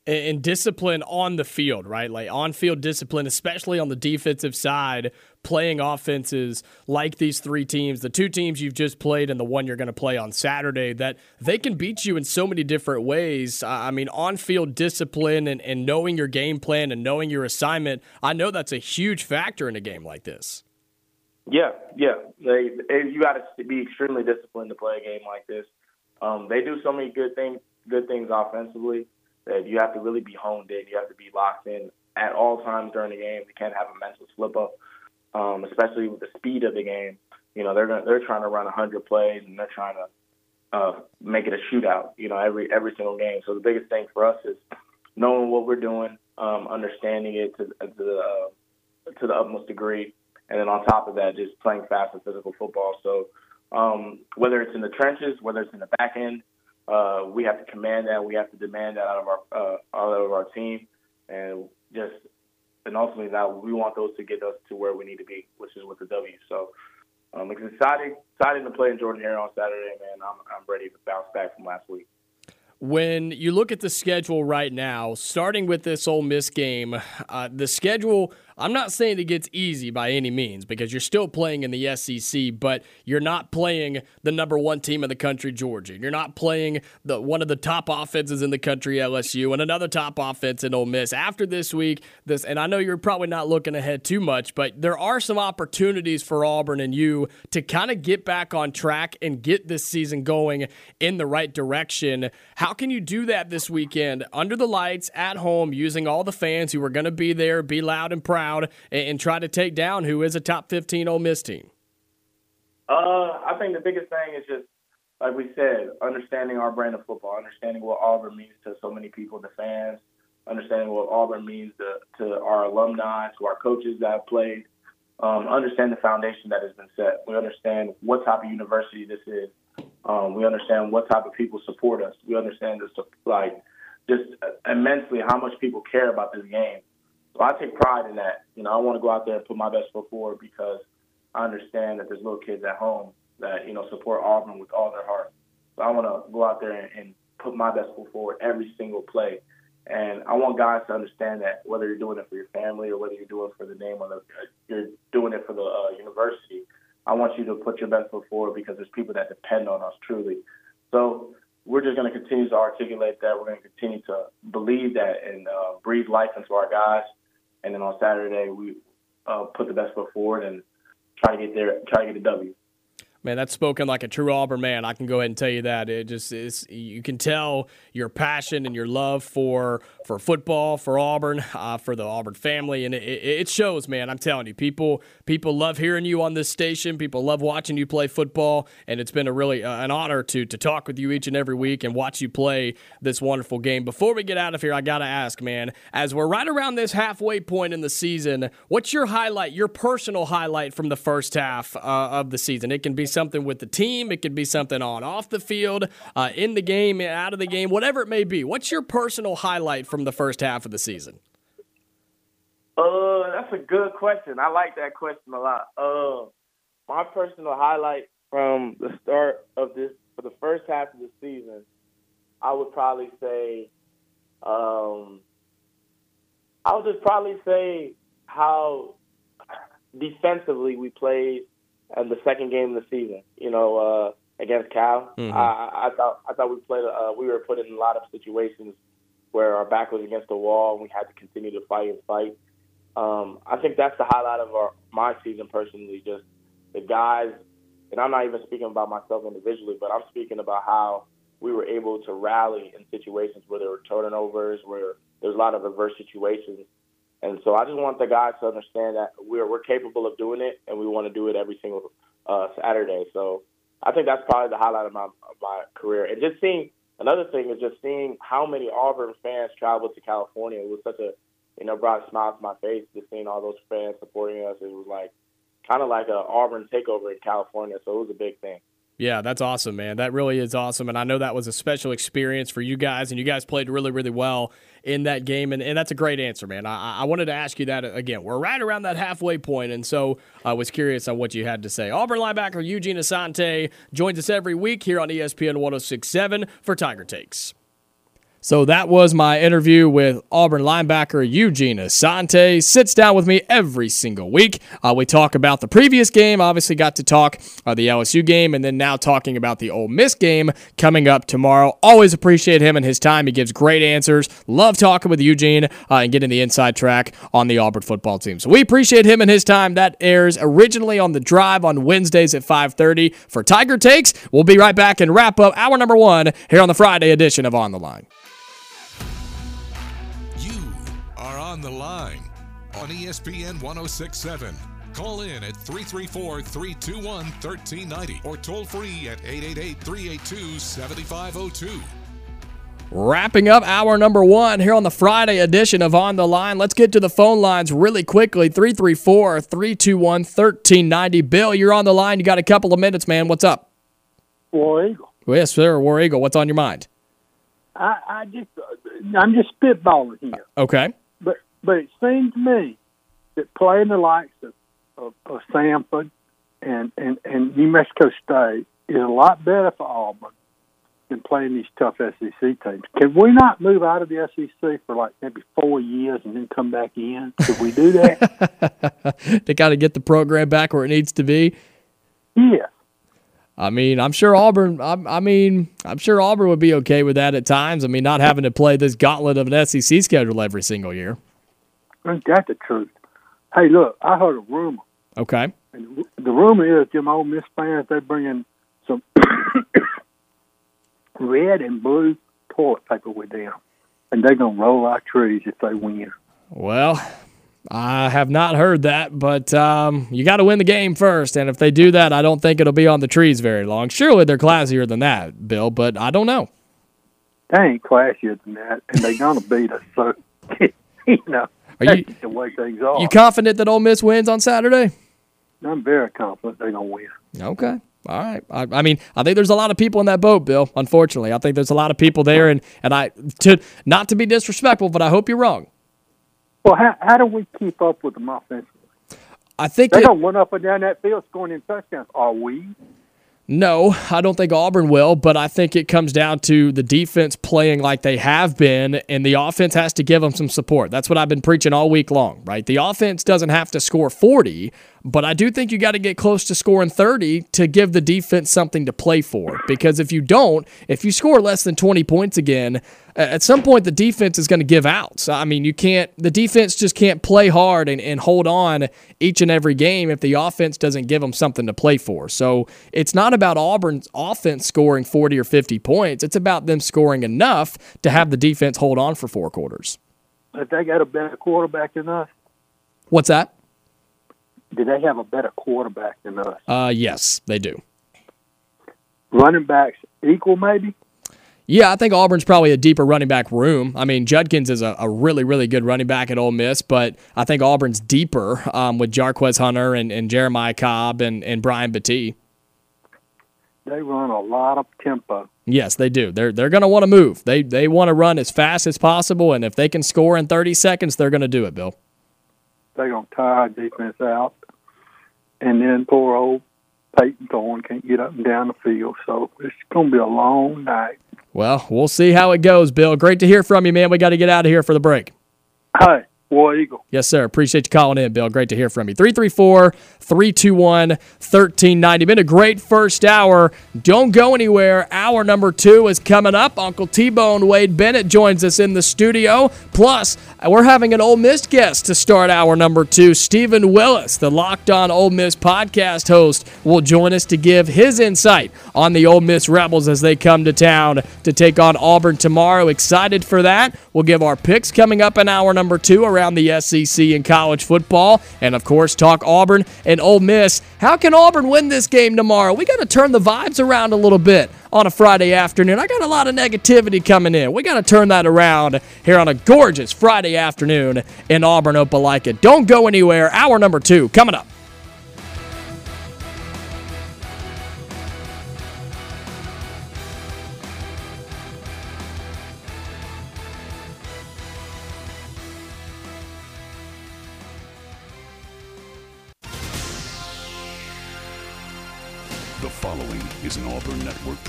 And discipline on the field, right? Like on field discipline, especially on the defensive side, playing offenses like these three teams, the two teams you've just played and the one you're going to play on Saturday, that they can beat you in so many different ways. I mean, on field discipline and, and knowing your game plan and knowing your assignment, I know that's a huge factor in a game like this. Yeah, yeah. They, they you got to be extremely disciplined to play a game like this. Um, they do so many good things, good things offensively that you have to really be honed in. You have to be locked in at all times during the game. You can't have a mental slip up, um, especially with the speed of the game. You know, they're gonna, they're trying to run 100 plays and they're trying to uh, make it a shootout. You know, every every single game. So the biggest thing for us is knowing what we're doing, um, understanding it to, to the uh, to the utmost degree, and then on top of that, just playing fast and physical football. So um, whether it's in the trenches, whether it's in the back end, uh, we have to command that. We have to demand that out of our uh, out of our team, and just and ultimately now we want those to get us to where we need to be, which is with the W. So um, exciting to play in Jordan Hare on Saturday, man. I'm I'm ready to bounce back from last week. when you look at the schedule right now, starting with this Ole Miss game, uh, the schedule I'm not saying it gets easy by any means because you're still playing in the SEC, but you're not playing the number one team in the country, Georgia. You're not playing the one of the top offenses in the country, LSU, and another top offense in Ole Miss. After this week, this and I know you're probably not looking ahead too much, but there are some opportunities for Auburn and you to kind of get back on track and get this season going in the right direction. How can you do that this weekend under the lights at home using all the fans who are going to be there, be loud and proud? And, and try to take down who is a top 15 Ole Miss team? Uh, I think the biggest thing is just like we said, understanding our brand of football, understanding what Auburn means to so many people, the fans, understanding what Auburn means to, to our alumni, to our coaches that have played, um, understand the foundation that has been set. We understand what type of university this is. Um, we understand what type of people support us. We understand this, like just immensely how much people care about this game. So I take pride in that. You know, I want to go out there and put my best foot forward because I understand that there's little kids at home that you know support Auburn with all their heart. So I want to go out there and, and put my best foot forward every single play. And I want guys to understand that whether you're doing it for your family or whether you're doing it for the name of the, you're doing it for the uh, university. I want you to put your best foot forward because there's people that depend on us truly. So we're just going to continue to articulate that. We're going to continue to believe that and uh, breathe life into our guys and then on Saturday we uh, put the best foot forward and try to get there, try to get a W. Man, that's spoken like a true Auburn man. I can go ahead and tell you that. It just is. You can tell your passion and your love for for football, for Auburn, uh, for the Auburn family, and it, it, shows, man. I'm telling you, people people love hearing you on this station. People love watching you play football, and it's been a really uh, an honor to to talk with you each and every week and watch you play this wonderful game. Before we get out of here, I gotta ask, man, as we're right around this halfway point in the season, what's your highlight, your personal highlight from the first half uh, of the season? It can be something with the team, it could be something on off the field, uh, in the game, out of the game, whatever it may be. What's your personal highlight from the first half of the season? Uh, that's a good question. I like that question a lot. Uh, my personal highlight from the start of this for the first half of the season, I would probably say, um, I would just probably say how defensively we played in the second game of the season. You know, uh, against Cal, mm-hmm. I, I thought I thought we played. Uh, we were put in a lot of situations where our back was against the wall and we had to continue to fight and fight. Um, I think that's the highlight of our my season personally. Just the guys, and I'm not even speaking about myself individually, but I'm speaking about how we were able to rally in situations where there were turnovers, where there's a lot of adverse situations. And so I just want the guys to understand that we're we're capable of doing it, and we want to do it every single uh, Saturday. So I think that's probably the highlight of my of my career, and just seeing another thing is just seeing how many Auburn fans traveled to California. It was such a, you know, brought a smile to my face just seeing all those fans supporting us. It was like kind of like a Auburn takeover in California. So it was a big thing. Yeah, that's awesome, man. That really is awesome. And I know that was a special experience for you guys, and you guys played really, really well in that game. And, and that's a great answer, man. I, I wanted to ask you that again. We're right around that halfway point, and so I was curious on what you had to say. Auburn linebacker Eugene Asante joins us every week here on ESPN 1067 for Tiger Takes. So that was my interview with Auburn linebacker Eugene Asante. Sits down with me every single week. Uh, we talk about the previous game. Obviously, got to talk uh, the LSU game, and then now talking about the Ole Miss game coming up tomorrow. Always appreciate him and his time. He gives great answers. Love talking with Eugene uh, and getting the inside track on the Auburn football team. So we appreciate him and his time. That airs originally on the Drive on Wednesdays at 5:30 for Tiger Takes. We'll be right back and wrap up hour number one here on the Friday edition of On the Line. On the line on ESPN 1067. Call in at 334 321 1390 or toll free at 888 382 7502. Wrapping up hour number one here on the Friday edition of On the Line. Let's get to the phone lines really quickly 334 321 1390. Bill, you're on the line. You got a couple of minutes, man. What's up? War Eagle. Yes, sir. War Eagle. What's on your mind? I, I just, I'm just spitballing here. Okay. But it seems to me that playing the likes of, of, of Samford and, and, and New Mexico State is a lot better for Auburn than playing these tough SEC teams. Can we not move out of the SEC for like maybe four years and then come back in? Could we do that? [LAUGHS] to kind of get the program back where it needs to be. Yeah. I mean, I'm sure Auburn. I, I, mean, I'm sure Auburn would be okay with that at times. I mean, not having to play this gauntlet of an SEC schedule every single year. Ain't that the truth? Hey, look, I heard a rumor. Okay. And the rumor is them Ole Miss fans they bringing some [COUGHS] red and blue toilet paper with them, and they're gonna roll our trees if they win. Well, I have not heard that, but um, you got to win the game first. And if they do that, I don't think it'll be on the trees very long. Surely they're classier than that, Bill, but I don't know. They ain't classier than that, and they're gonna beat us. So, [LAUGHS] you know, are you [LAUGHS] the way things are. You confident that Ole Miss wins on Saturday? I'm very confident they're gonna win. Okay. All right. I, I, mean, I think there's a lot of people in that boat, Bill. Unfortunately, I think there's a lot of people there, and and I to not to be disrespectful, but I hope you're wrong. Well, how how do we keep up with them offensively? I think they it, don't run up and down that field scoring in touchdowns. Are we? No, I don't think Auburn will, but I think it comes down to the defense playing like they have been, and the offense has to give them some support. That's what I've been preaching all week long, right? The offense doesn't have to score 40, but I do think you got to get close to scoring 30 to give the defense something to play for. Because if you don't, if you score less than 20 points again, at some point the defense is going to give out. So, I mean, you can't, the defense just can't play hard and, and hold on each and every game if the offense doesn't give them something to play for. So it's not about Auburn's offense scoring 40 or 50 points, it's about them scoring enough to have the defense hold on for four quarters. If they got a better quarterback than us. What's that? Do they have a better quarterback than us? Uh, yes, they do. Running backs equal, maybe. Yeah, I think Auburn's probably a deeper running back room. I mean, Judkins is a, a really, really good running back at Ole Miss, but I think Auburn's deeper um, with Jarquez Hunter and, and Jeremiah Cobb and, and Brian Battie. They run a lot of tempo. Yes, they do. They're they're going to want to move. They they want to run as fast as possible, and if they can score in 30 seconds, they're going to do it, Bill. They're going to tire defense out and then poor old Payton Thorne can't get up and down the field. So it's going to be a long night. Well, we'll see how it goes, Bill. Great to hear from you, man. We got to get out of here for the break. Hi. War Eagle. Yes, sir. Appreciate you calling in, Bill. Great to hear from you. 334 321 1390. Been a great first hour. Don't go anywhere. Hour number two is coming up. Uncle T Bone Wade Bennett joins us in the studio. Plus, we're having an Ole Miss guest to start hour number two. Steven Willis, the Locked On Ole Miss podcast host, will join us to give his insight on the Ole Miss Rebels as they come to town to take on Auburn tomorrow. Excited for that. We'll give our picks coming up in hour number two around around the SEC in college football. And of course, talk Auburn and Ole Miss. How can Auburn win this game tomorrow? We got to turn the vibes around a little bit on a Friday afternoon. I got a lot of negativity coming in. We got to turn that around here on a gorgeous Friday afternoon in Auburn, Opelika. Don't go anywhere. Hour number two coming up.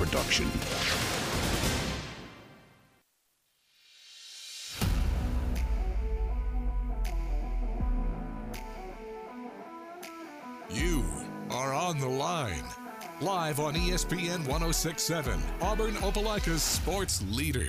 Production. You are on the line. Live on ESPN 1067, Auburn Opelika's sports leader.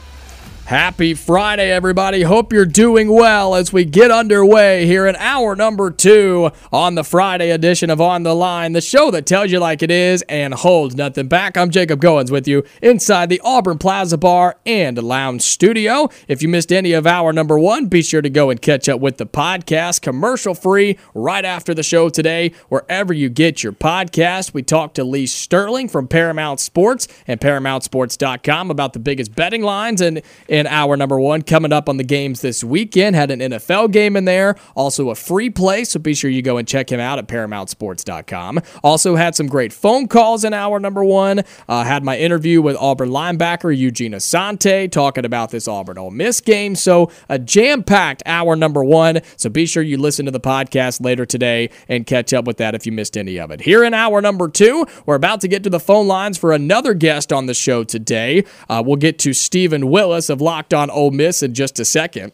Happy Friday, everybody. Hope you're doing well as we get underway here in hour number two on the Friday edition of On the Line, the show that tells you like it is and holds nothing back. I'm Jacob Goins with you inside the Auburn Plaza Bar and Lounge Studio. If you missed any of hour number one, be sure to go and catch up with the podcast, commercial free, right after the show today, wherever you get your podcast. We talked to Lee Sterling from Paramount Sports and ParamountSports.com about the biggest betting lines and, and in hour number one. Coming up on the games this weekend, had an NFL game in there, also a free play, so be sure you go and check him out at ParamountSports.com. Also had some great phone calls in hour number one. Uh, had my interview with Auburn linebacker Eugene Asante talking about this Auburn Ole Miss game. So a jam-packed hour number one. So be sure you listen to the podcast later today and catch up with that if you missed any of it. Here in hour number two, we're about to get to the phone lines for another guest on the show today. Uh, we'll get to Steven Willis of Locked On Ole Miss in just a second.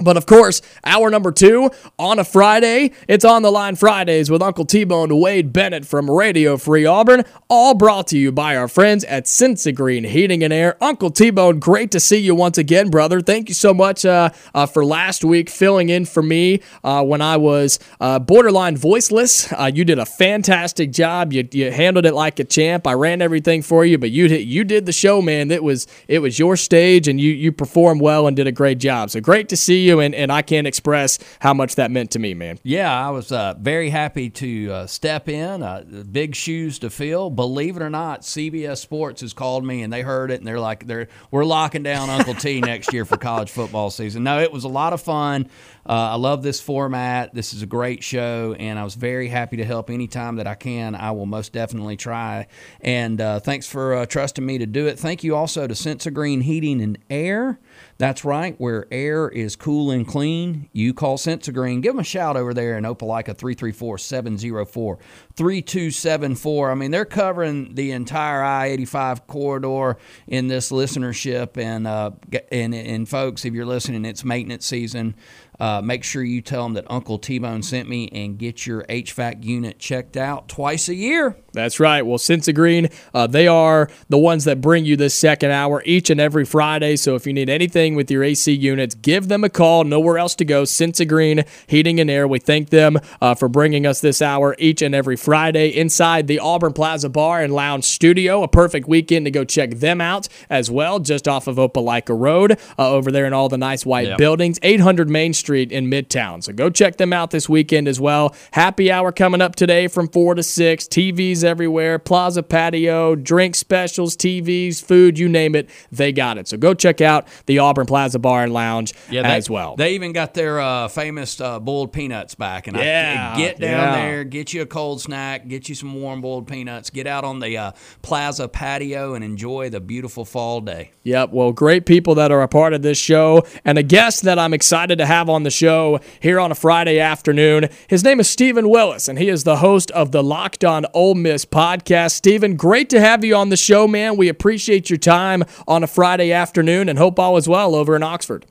But of course, hour number two on a Friday, it's on the line Fridays with Uncle T Bone Wade Bennett from Radio Free Auburn, all brought to you by our friends at Green Heating and Air. Uncle T Bone, great to see you once again, brother. Thank you so much uh, uh, for last week filling in for me uh, when I was uh, borderline voiceless. Uh, you did a fantastic job. You, you handled it like a champ. I ran everything for you, but you you did the show, man. It was it was your stage, and you you performed well and did a great job. So great to see you you, and, and I can't express how much that meant to me, man. Yeah, I was uh, very happy to uh, step in. Uh, big shoes to fill. Believe it or not, CBS Sports has called me, and they heard it, and they're like, "They're we're locking down Uncle T [LAUGHS] next year for college football season." No, it was a lot of fun. Uh, I love this format. This is a great show, and I was very happy to help anytime that I can. I will most definitely try. And uh, thanks for uh, trusting me to do it. Thank you also to Sensigreen Heating and Air. That's right, where air is cool and clean. You call Sensigreen. Give them a shout over there in Opelika 334 704 3274. I mean, they're covering the entire I 85 corridor in this listenership. And, uh, and, and folks, if you're listening, it's maintenance season. Uh, make sure you tell them that Uncle T Bone sent me and get your HVAC unit checked out twice a year. That's right. Well, Sensigreen, uh, they are the ones that bring you this second hour each and every Friday. So if you need anything with your AC units, give them a call. Nowhere else to go. Sensigreen Heating and Air. We thank them uh, for bringing us this hour each and every Friday inside the Auburn Plaza Bar and Lounge Studio. A perfect weekend to go check them out as well, just off of Opelika Road uh, over there in all the nice white yep. buildings. 800 Main Street Street in Midtown. So go check them out this weekend as well. Happy hour coming up today from 4 to 6. TVs everywhere, plaza patio, drink specials, TVs, food, you name it, they got it. So go check out the Auburn Plaza Bar and Lounge yeah, they, as well. They even got their uh, famous uh, boiled peanuts back. And yeah, I, get down yeah. there, get you a cold snack, get you some warm boiled peanuts, get out on the uh, plaza patio and enjoy the beautiful fall day. Yep. Well, great people that are a part of this show and a guest that I'm excited to have on the show here on a Friday afternoon. His name is Steven Willis, and he is the host of the Locked On Ole Miss podcast. Steven, great to have you on the show, man. We appreciate your time on a Friday afternoon and hope all is well over in Oxford.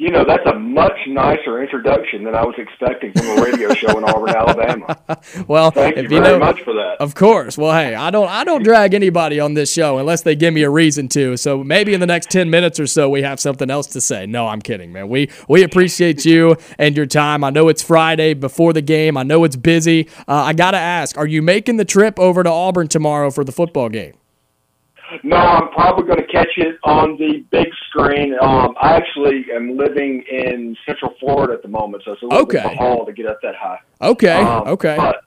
You know, that's a much nicer introduction than I was expecting from a radio show in Auburn, Alabama. [LAUGHS] well, thank you very know, much for that. Of course. Well, hey, I don't I don't drag anybody on this show unless they give me a reason to. So maybe in the next 10 minutes or so we have something else to say. No, I'm kidding, man. We we appreciate you and your time. I know it's Friday before the game. I know it's busy. Uh, I got to ask, are you making the trip over to Auburn tomorrow for the football game? No, I'm probably going to catch it on the big screen. Um, I actually am living in Central Florida at the moment, so it's a little okay. bit haul to get up that high. Okay, um, okay. But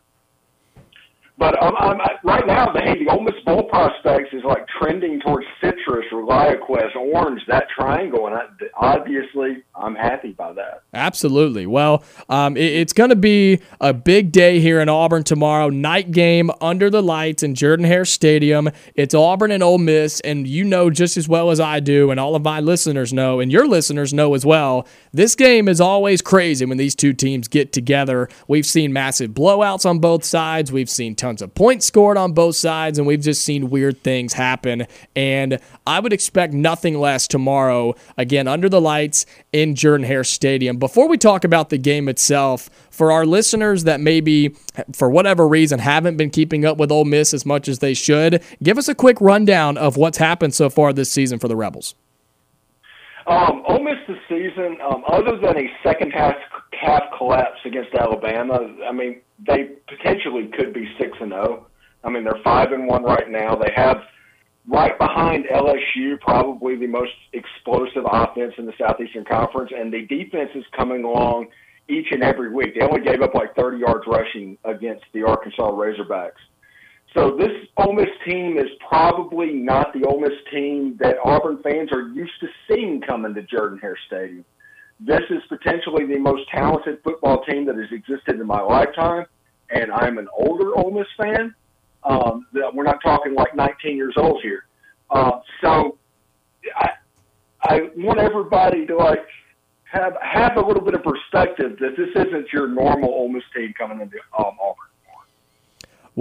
but um, I'm, right now, the, the Ole Miss Bowl prospects is like trending towards citrus, ReliaQuest, orange, that triangle, and I, obviously, I'm happy by that. Absolutely. Well, um, it, it's going to be a big day here in Auburn tomorrow. Night game under the lights in Jordan Hare Stadium. It's Auburn and Ole Miss, and you know just as well as I do, and all of my listeners know, and your listeners know as well. This game is always crazy when these two teams get together. We've seen massive blowouts on both sides. We've seen tons tons of points scored on both sides, and we've just seen weird things happen. And I would expect nothing less tomorrow, again, under the lights in Jordan Hare Stadium. Before we talk about the game itself, for our listeners that maybe, for whatever reason, haven't been keeping up with Ole Miss as much as they should, give us a quick rundown of what's happened so far this season for the Rebels. Um, Ole Miss this season, um, other than a second half half collapse against Alabama, I mean, they potentially could be six and zero. Oh. I mean, they're five and one right now. They have right behind LSU probably the most explosive offense in the Southeastern Conference, and the defense is coming along each and every week. They only gave up like 30 yards rushing against the Arkansas Razorbacks. so this Ole Miss team is probably not the Ole Miss team that Auburn fans are used to seeing coming to Jordan Hare Stadium. This is potentially the most talented football team that has existed in my lifetime, and I'm an older Ole Miss fan. Um, we're not talking like 19 years old here. Uh, so I, I want everybody to like have have a little bit of perspective that this isn't your normal Ole Miss team coming into um, Auburn.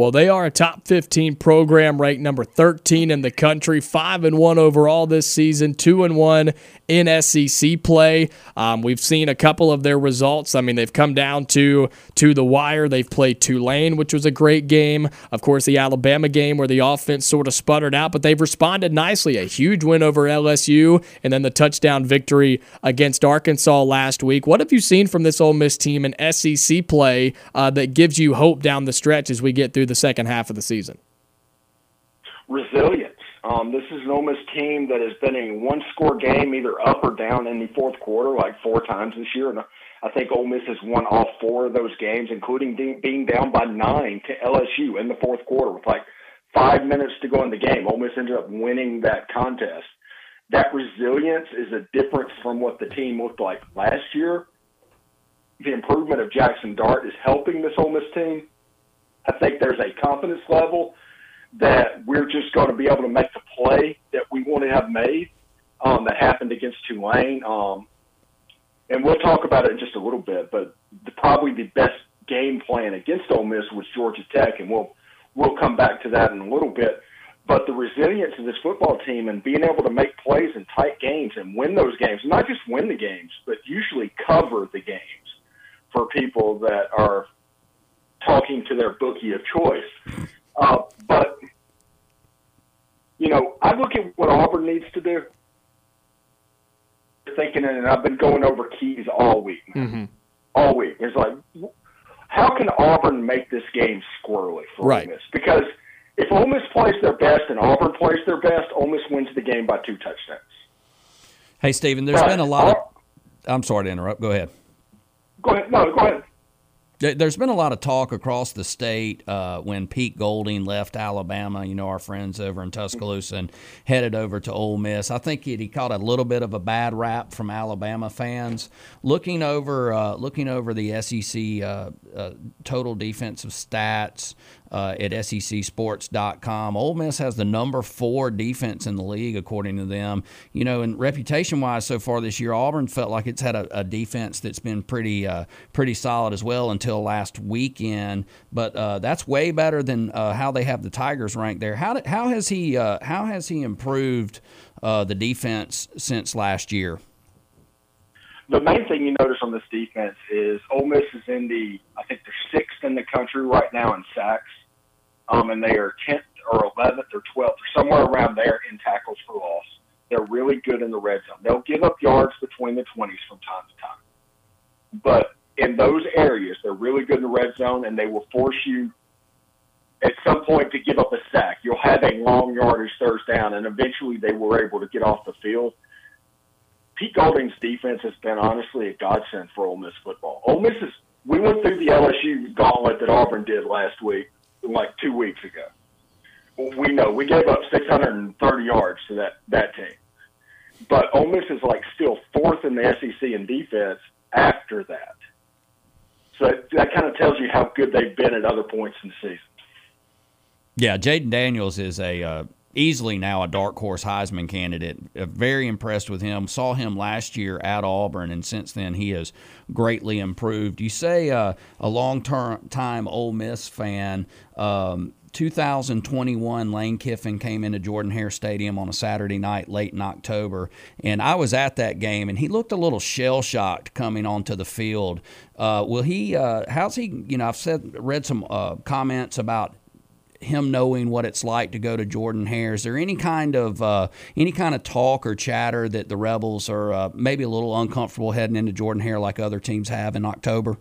Well, they are a top 15 program, ranked number 13 in the country, 5 and 1 overall this season, 2 and 1 in SEC play. Um, we've seen a couple of their results. I mean, they've come down to to the wire. They've played Tulane, which was a great game. Of course, the Alabama game where the offense sort of sputtered out, but they've responded nicely. A huge win over LSU, and then the touchdown victory against Arkansas last week. What have you seen from this Ole Miss team in SEC play uh, that gives you hope down the stretch as we get through the second half of the season? Resilience. Um, this is an Ole Miss team that has been in one score game, either up or down in the fourth quarter, like four times this year. And I think Ole Miss has won all four of those games, including being down by nine to LSU in the fourth quarter with like five minutes to go in the game. Ole Miss ended up winning that contest. That resilience is a difference from what the team looked like last year. The improvement of Jackson Dart is helping this Ole Miss team. I think there's a confidence level that we're just going to be able to make the play that we want to have made um, that happened against Tulane. Um, and we'll talk about it in just a little bit, but the, probably the best game plan against Ole Miss was Georgia Tech, and we'll we'll come back to that in a little bit. But the resilience of this football team and being able to make plays in tight games and win those games, not just win the games, but usually cover the games for people that are talking to their bookie of choice. Uh, but you know, I look at what Auburn needs to do. Thinking, and I've been going over keys all week. Mm-hmm. All week, it's like, how can Auburn make this game squirrely for right. Ole Miss? Because if Ole Miss plays their best and Auburn plays their best, Ole Miss wins the game by two touchdowns. Hey, Steven, there's but, been a lot of. I'm sorry to interrupt. Go ahead. Go ahead. No, go ahead. There's been a lot of talk across the state uh, when Pete Golding left Alabama. You know, our friends over in Tuscaloosa and headed over to Ole Miss. I think he, he caught a little bit of a bad rap from Alabama fans. Looking over, uh, looking over the SEC uh, uh, total defensive stats, uh, at SECSports.com. Ole Miss has the number four defense in the league, according to them. You know, and reputation wise, so far this year, Auburn felt like it's had a, a defense that's been pretty uh, pretty solid as well until last weekend. But uh, that's way better than uh, how they have the Tigers ranked there. How did, how has he uh, how has he improved uh, the defense since last year? the main thing you notice on this defense is Ole Miss is in the I think they're sixth in the country right now in sacks um, and they are 10th or 11th or 12th or somewhere around there in tackles for loss. They're really good in the red zone. They'll give up yards between the 20s from time to time. But in those areas, they're really good in the red zone, and they will force you at some point to give up a sack. You'll have a long yardage third down, and eventually they were able to get off the field. Pete Golding's defense has been honestly a godsend for Ole Miss football. Ole Miss is. We went through the LSU gauntlet that Auburn did last week like two weeks ago. We know we gave up 630 yards to that that team, but Ole Miss is like still fourth in the SEC in defense after that. So that, kind of tells you how good they've been at other points in the season. Yeah, Jayden Daniels is a uh, easily now a dark horse Heisman candidate. Uh, very impressed with him. Saw him last year at Auburn, and since then he has greatly improved. You say uh, a long term time Ole Miss fan. Um, 2021, Lane Kiffin came into Jordan Hare Stadium on a Saturday night late in October, and I was at that game, and he looked a little shell shocked coming onto the field. Uh, will he? Uh, how's he? You know, I've said read some uh, comments about him knowing what it's like to go to Jordan Hare. Is there any kind of uh, any kind of talk or chatter that the Rebels are uh, maybe a little uncomfortable heading into Jordan Hare like other teams have in October?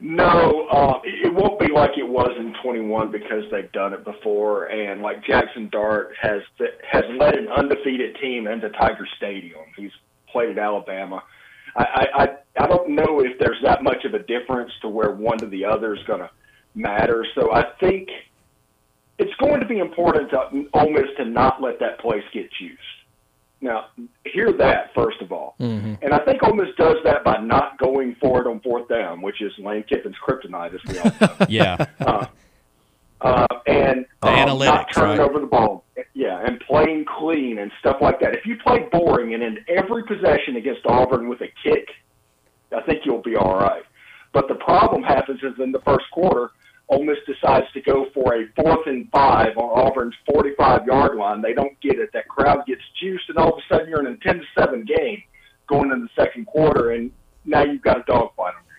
No, uh, it won't be like it was in 21 because they've done it before, and like Jackson Dart has has led an undefeated team into Tiger Stadium. He's played at Alabama. I I I don't know if there's that much of a difference to where one to the other is going to matter. So I think it's going to be important to Ole Miss to not let that place get juiced. Now, hear that first of all, Mm-hmm. and I think Ole Miss does that by not going for it on fourth down, which is Lane Kiffin's kryptonite, as we all know. [LAUGHS] Yeah. uh, uh, and um, not turning right? over the ball. Yeah, and playing clean and stuff like that. If you play boring and in every possession against Auburn with a kick, I think you'll be all right. But the problem happens is in the first quarter, Ole Miss decides to go for a fourth and five on Auburn's 45 yard line. They don't get it. That crowd gets juiced, and all of a sudden you're in a 10 to 7 game going into the second quarter, and now you've got a dogfight on your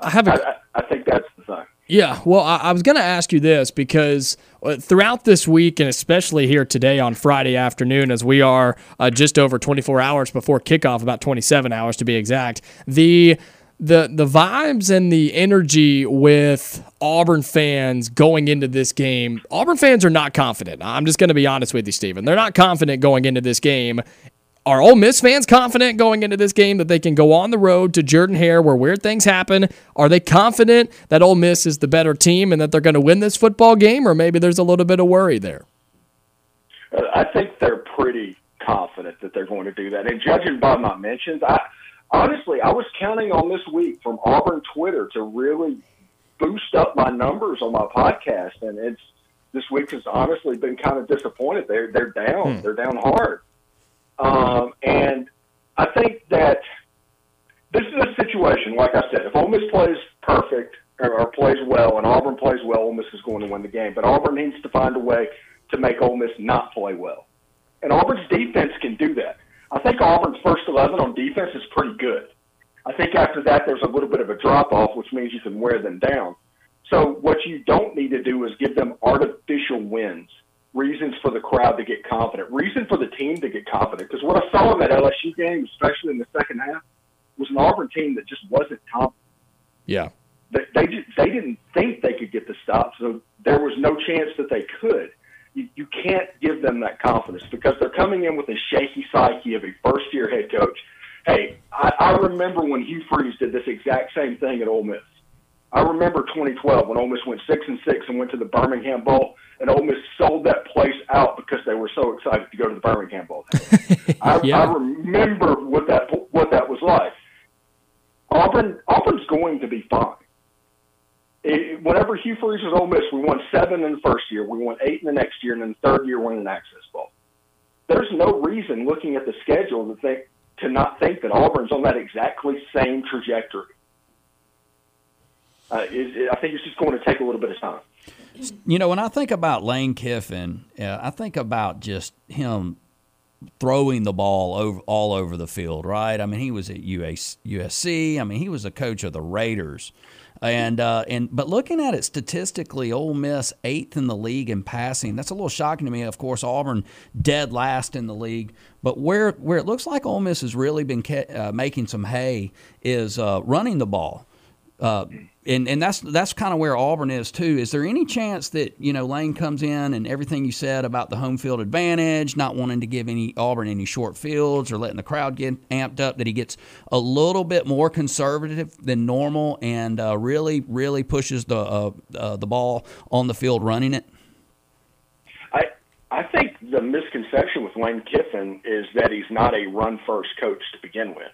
I have a hands. I, I, I think that's the thing. Yeah, well, I, I was going to ask you this because uh, throughout this week, and especially here today on Friday afternoon, as we are uh, just over 24 hours before kickoff, about 27 hours to be exact, the the the vibes and the energy with Auburn fans going into this game, Auburn fans are not confident. I'm just going to be honest with you, Steven. They're not confident going into this game. Are Ole Miss fans confident going into this game that they can go on the road to Jordan Hare where weird things happen? Are they confident that Ole Miss is the better team and that they're going to win this football game? Or maybe there's a little bit of worry there? I think they're pretty confident that they're going to do that. And judging by my mentions, I honestly I was counting on this week from Auburn Twitter to really boost up my numbers on my podcast, and it's this week has honestly been kind of disappointed. They're they're down. Hmm. They're down hard. Um, and I think that this is a situation, like I said, if Ole Miss plays perfect or, or plays well and Auburn plays well, Ole Miss is going to win the game. But Auburn needs to find a way to make Ole Miss not play well. And Auburn's defense can do that. I think Auburn's first 11 on defense is pretty good. I think after that, there's a little bit of a drop off, which means you can wear them down. So what you don't need to do is give them artificial wins, reasons for the crowd to get confident, reason for the team to get confident. Because what I saw in that LSU game, especially in the second half, was an Auburn team that just wasn't confident. Yeah. They they, just, they didn't think they could get the stop, so there was no chance that they could. You, you can't give them that confidence because they're coming in with a shaky psyche of a first year head coach. Hey, I, I remember when Hugh Freeze did this exact same thing at Ole Miss. I remember 2012 when Ole Miss went six and six and went to the Birmingham Bowl, and Ole Miss sold that place out because they were so excited to go to the Birmingham Bowl. [LAUGHS] I, Yeah. I remember what that what that was like. Auburn Auburn's going to be fine. It, whenever Hugh Freeze was Ole Miss, we won seven in the first year, we won eight in the next year, and then the third year won an Access Bowl. There's no reason, looking at the schedule, to think to not think that Auburn's on that exactly same trajectory. Uh, it, I think it's just going to take a little bit of time. You know, when I think about Lane Kiffin, uh, I think about just him throwing the ball over all over the field, right? I mean, he was at US, USC. I mean, he was a coach of the Raiders. And uh, and but looking at it statistically, Ole Miss eighth in the league in passing. That's a little shocking to me. Of course, Auburn dead last in the league. But where where it looks like Ole Miss has really been uh, making some hay is uh, running the ball. Uh, and and that's that's kind of where Auburn is too. Is there any chance that you know Lane comes in and everything you said about the home field advantage, not wanting to give any Auburn any short fields or letting the crowd get amped up, that he gets a little bit more conservative than normal and uh, really really pushes the uh, uh, the ball on the field running it? I I think the misconception with Lane Kiffin is that he's not a run first coach to begin with.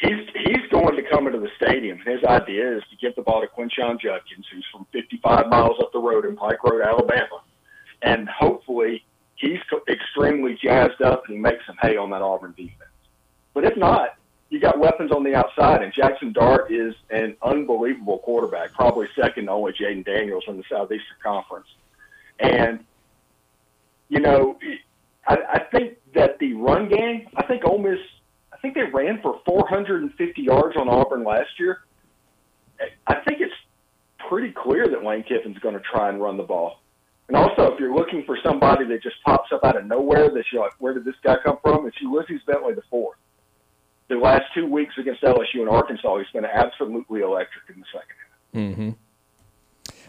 He's he's going to come into the stadium. His idea is to give the ball to Quinshon Judkins, who's from 55 miles up the road in Pike Road, Alabama, and hopefully he's extremely jazzed up and he makes some hay on that Auburn defense. But if not, you got weapons on the outside, and Jaxson Dart is an unbelievable quarterback, probably second to only Jayden Daniels from the Southeastern Conference. And you know, I, think that the run game, I think Ole Miss, think they ran for 450 yards on Auburn last year. I think it's pretty clear that Lane Kiffin's going to try and run the ball. And also, if you're looking for somebody that just pops up out of nowhere, that you're like, where did this guy come from? It's Ulysses Bentley the fourth. The last two weeks against LSU and Arkansas, he's been absolutely electric in the second half. Mm-hmm.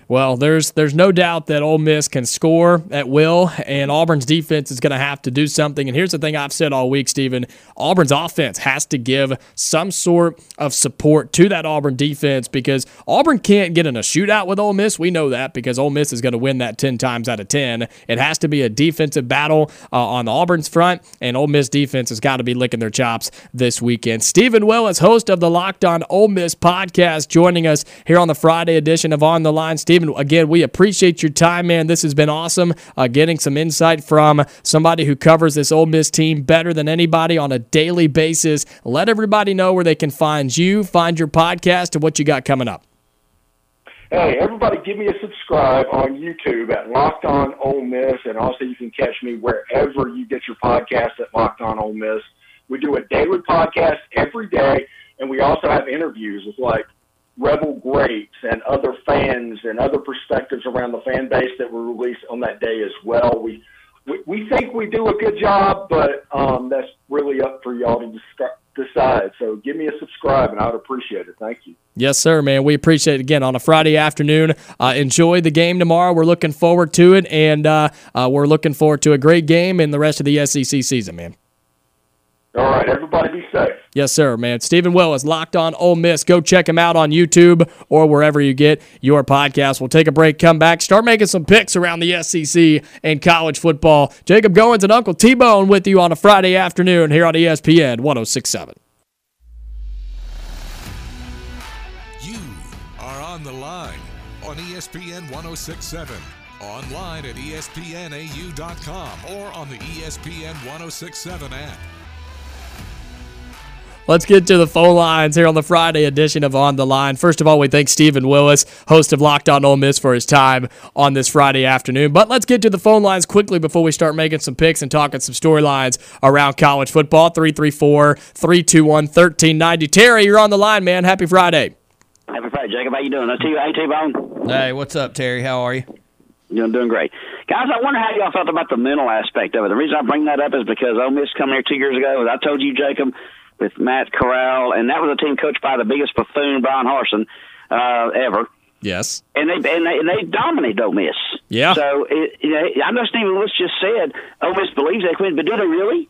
Well, there's there's no doubt that Ole Miss can score at will, and Auburn's defense is going to have to do something. And here's the thing I've said all week, Steven: Auburn's offense has to give some sort of support to that Auburn defense because Auburn can't get in a shootout with Ole Miss. We know that because Ole Miss is going to win that ten times out of ten. It has to be a defensive battle uh, on the Auburn's front, and Ole Miss defense has got to be licking their chops this weekend. Steven Willis, host of the Locked On Ole Miss podcast, joining us here on the Friday edition of On the Line. Steven, again, we appreciate your time, man. This has been awesome. Uh, getting some insight from somebody who covers this Ole Miss team better than anybody on a daily basis. Let everybody know where they can find you, find your podcast, and what you got coming up. Hey, everybody, give me a subscribe on YouTube at Locked On Ole Miss, and also you can catch me wherever you get your podcast at Locked On Ole Miss. We do a daily podcast every day, and we also have interviews with like Rebel greats and other fans and other perspectives around the fan base that were released on that day as well. We we, we think we do a good job, but um, that's really up for y'all to decide. So give me a subscribe, and I would appreciate it. Thank you. Yes, sir, man. We appreciate it again on a Friday afternoon. Uh, enjoy the game tomorrow. We're looking forward to it, and uh, uh, we're looking forward to a great game in the rest of the SEC season, man. All right, everybody be safe. Yes, sir, man. Steven Willis locked on Ole Miss. Go check him out on YouTube or wherever you get your podcast. We'll take a break, come back, start making some picks around the SEC and college football. Jacob Goins and Uncle T Bone with you on a Friday afternoon here on ESPN 1067. You are on the line on ESPN 1067 online at espnau.com or on the ESPN 1067 app. Let's get to the phone lines here on the Friday edition of On the Line. First of all, we thank Steven Willis, host of Locked On Ole Miss, for his time on this Friday afternoon. But let's get to the phone lines quickly before we start making some picks and talking some storylines around college football. 334 321 1390. Terry, you're on the line, man. Happy Friday. Happy Friday, Jacob. How you doing? Hey, T-Bone. Hey, what's up, Terry? How are you? Doing, doing great. Guys, I wonder how y'all felt about the mental aspect of it. The reason I bring that up is because Ole Miss come here two years ago. As I told you, Jacob, with Matt Corral, and that was a team coached by the biggest buffoon, Bryan Harsin, uh, ever. Yes. And they and they, and they dominated Ole Miss. Yeah. So it, you know, I know Steven Lewis just said Ole Miss believes they quit, but do they really?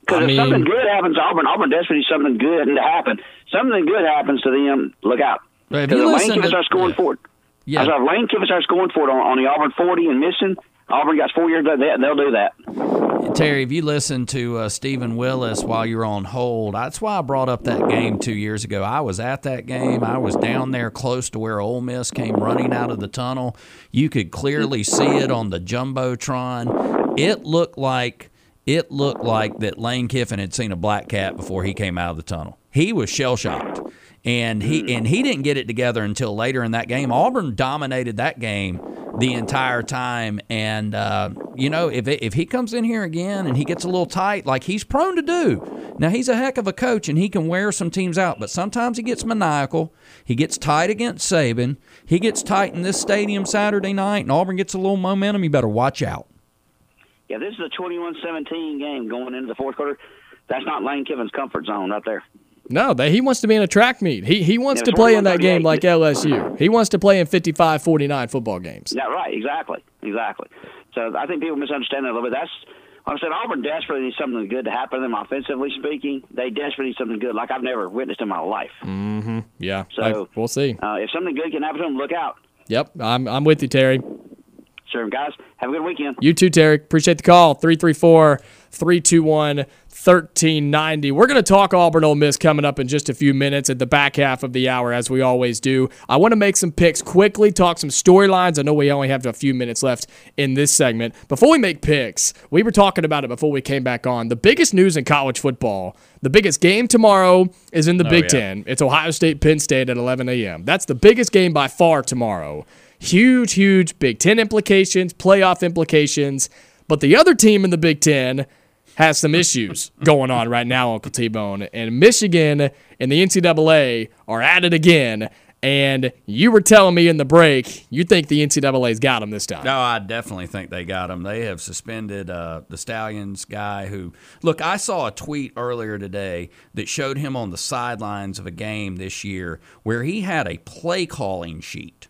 Because if mean- something good happens to Auburn, Auburn desperately needs something good to happen. Something good happens to them. Look out. But if Because you if Lane listen Kiffin to- starts scoring yeah. for it. Yeah. I said, if Lane Kiffin starts scoring for it on, on the Auburn 40 and missing, Auburn got four years of that. And they'll do that. Terry, if you listen to uh, Steven Willis while you're on hold, that's why I brought up that game two years ago. I was at that game. I was down there close to where Ole Miss came running out of the tunnel. You could clearly see it on the jumbotron. It looked like it looked like that Lane Kiffin had seen a black cat before he came out of the tunnel. He was shell shocked. And he and he didn't get it together until later in that game. Auburn dominated that game the entire time, and uh, you know if if he comes in here again and he gets a little tight, like he's prone to do. Now he's a heck of a coach and he can wear some teams out, but sometimes he gets maniacal. He gets tight against Saban. He gets tight in this stadium Saturday night, and Auburn gets a little momentum. You better watch out. Yeah, this is a 21-17 game going into the fourth quarter. That's not Lane Kiffin's comfort zone right there. No, they, he wants to be in a track meet. He he wants to play in that game like LSU. He wants to play in 55-49 football games. Yeah, right. Exactly. Exactly. So I think people misunderstand that a little bit. That's like I said. Auburn desperately needs something good to happen to them, offensively speaking. They desperately need something good, like I've never witnessed in my life. Mm-hmm. Yeah. So- I- we'll see. Uh, if something good can happen to them, look out. Yep. I'm I'm with you, Terry. Sure, guys. Have a good weekend. You too, Terry. Appreciate the call. 334 321 1390. We're going to talk Auburn Ole Miss coming up in just a few minutes at the back half of the hour, as we always do. I want to make some picks quickly, talk some storylines. I know we only have a few minutes left in this segment. Before we make picks, we were talking about it before we came back on. The biggest news in college football, the biggest game tomorrow is in the Oh, Big yeah. Ten. It's Ohio State Penn State at 11 a.m. That's the biggest game by far tomorrow. Huge, huge Big Ten implications, playoff implications. But the other team in the Big Ten has some issues [LAUGHS] going on right now, Uncle T Bone. And Michigan and the NCAA are at it again. And you were telling me in the break, you think the NCAA's got them this time. No, I definitely think they got him. They have suspended uh, the Stalions guy who, look, I saw a tweet earlier today that showed him on the sidelines of a game this year where he had a play calling sheet.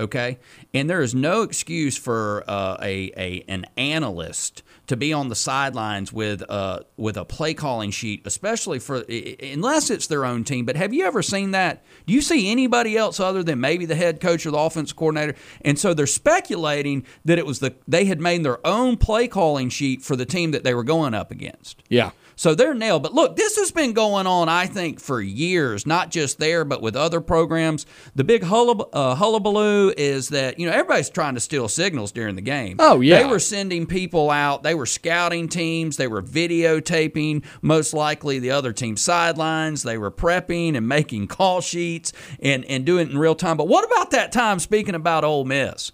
Okay, and there is no excuse for uh, a, a an analyst to be on the sidelines with uh, with a play calling sheet, especially for unless it's their own team. But have you ever seen that? Do you see anybody else other than maybe the head coach or the offense coordinator? And so they're speculating that it was the they had made their own play calling sheet for the team that they were going up against. Yeah. So they're nailed. But look, this has been going on, I think, for years, not just there, but with other programs. The big hullab- uh, hullabaloo is that, you know, everybody's trying to steal signals during the game. Oh, yeah. They were sending people out, they were scouting teams, they were videotaping, most likely the other team's sidelines. They were prepping and making call sheets and, and doing it in real time. But what about that time, speaking about Ole Miss?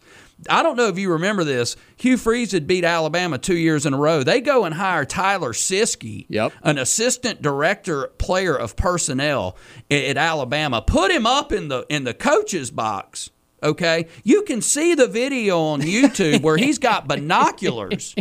I don't know if you remember this. Hugh Freeze had beat Alabama two years in a row. They go and hire Tyler Siskey, yep. an assistant director player of personnel at Alabama. Put him up in the in the coach's box. Okay, you can see the video on [LAUGHS] YouTube where he's got binoculars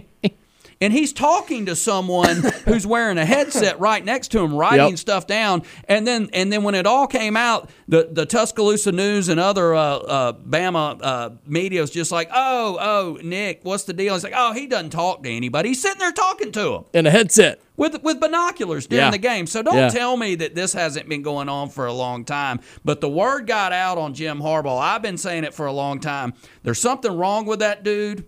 and he's talking to someone [LAUGHS] who's wearing a headset right next to him, writing Yep. stuff down. And then, and then when it all came out, the the Tuscaloosa News and other uh, uh, Bama uh, media was just like, "Oh, oh, Nick, what's the deal?" He's like, "Oh, he doesn't talk to anybody. He's sitting there talking to him." In a headset. with with binoculars during Yeah. the game. So don't Yeah. tell me that this hasn't been going on for a long time. But the word got out on Jim Harbaugh. I've been saying it for a long time. There's something wrong with that dude.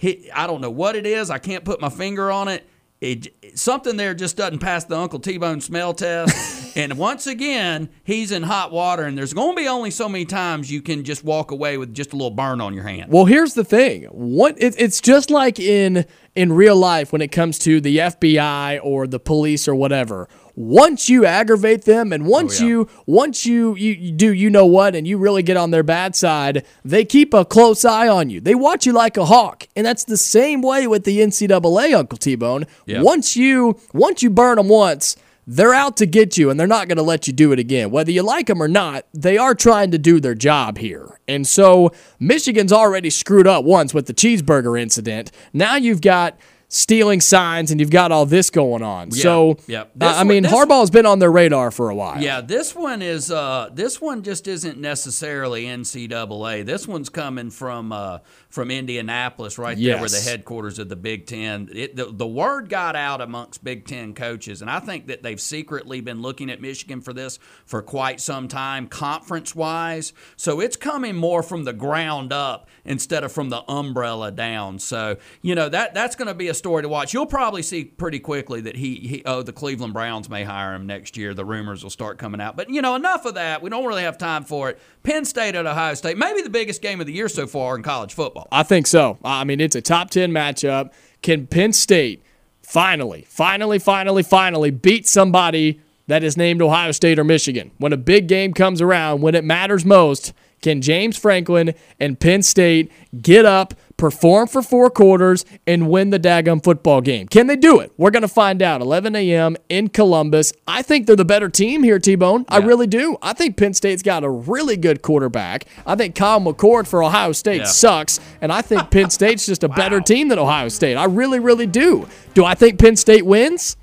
He, I don't know what it is. I can't put my finger on it. It, something there just doesn't pass the Uncle T-Bone smell test. [LAUGHS] and once again, he's in hot water, and there's going to be only so many times you can just walk away with just a little burn on your hand. Well, here's the thing. What it, it's just like in in real life when it comes to the FBI or the police or whatever. Once you aggravate them and oh, once you once you, you you do you know what and you really get on their bad side, they keep a close eye on you. They watch you like a hawk. And that's the same way with the NCAA, Uncle T-Bone. Yeah. Once you once you burn them once, they're out to get you and they're not going to let you do it again. Whether you like them or not, they are trying to do their job here. And so Michigan's already screwed up once with the cheeseburger incident. Now you've got stealing signs and you've got all this going on. Yeah, so yeah. uh, I mean, this- Harbaugh's been on their radar for a while. Yeah, this one is uh, this one just isn't necessarily NCAA. This one's coming from uh, from Indianapolis, right there, where the headquarters of the Big Ten. It, the, the word got out amongst Big Ten coaches, and I think that they've secretly been looking at Michigan for this for quite some time, conference wise. So it's coming more from the ground up instead of from the umbrella down. So you know that that's going to be a story to watch. You'll probably see pretty quickly that he, he oh the Cleveland Browns may hire him next year. The rumors will start coming out. But you know enough of that. We don't really have time for it. Penn State at Ohio State, maybe the biggest game of the year so far in college football. I think so. I mean, it's a top 10 matchup. Can Penn State finally, finally, finally, finally beat somebody that is named Ohio State or Michigan? When a big game comes around, when it matters most, can James Franklin and Penn State get up, perform for four quarters, and win the daggum football game? Can they do it? We're going to find out. 11 a.m. in Columbus. I think they're the better team here, T Bone. I really do. I think Penn State's got a really good quarterback. I think Kyle McCord for Ohio State Yeah. sucks, and I think [LAUGHS] Penn State's just a better team than Ohio State. I really, really do. Do I think Penn State wins?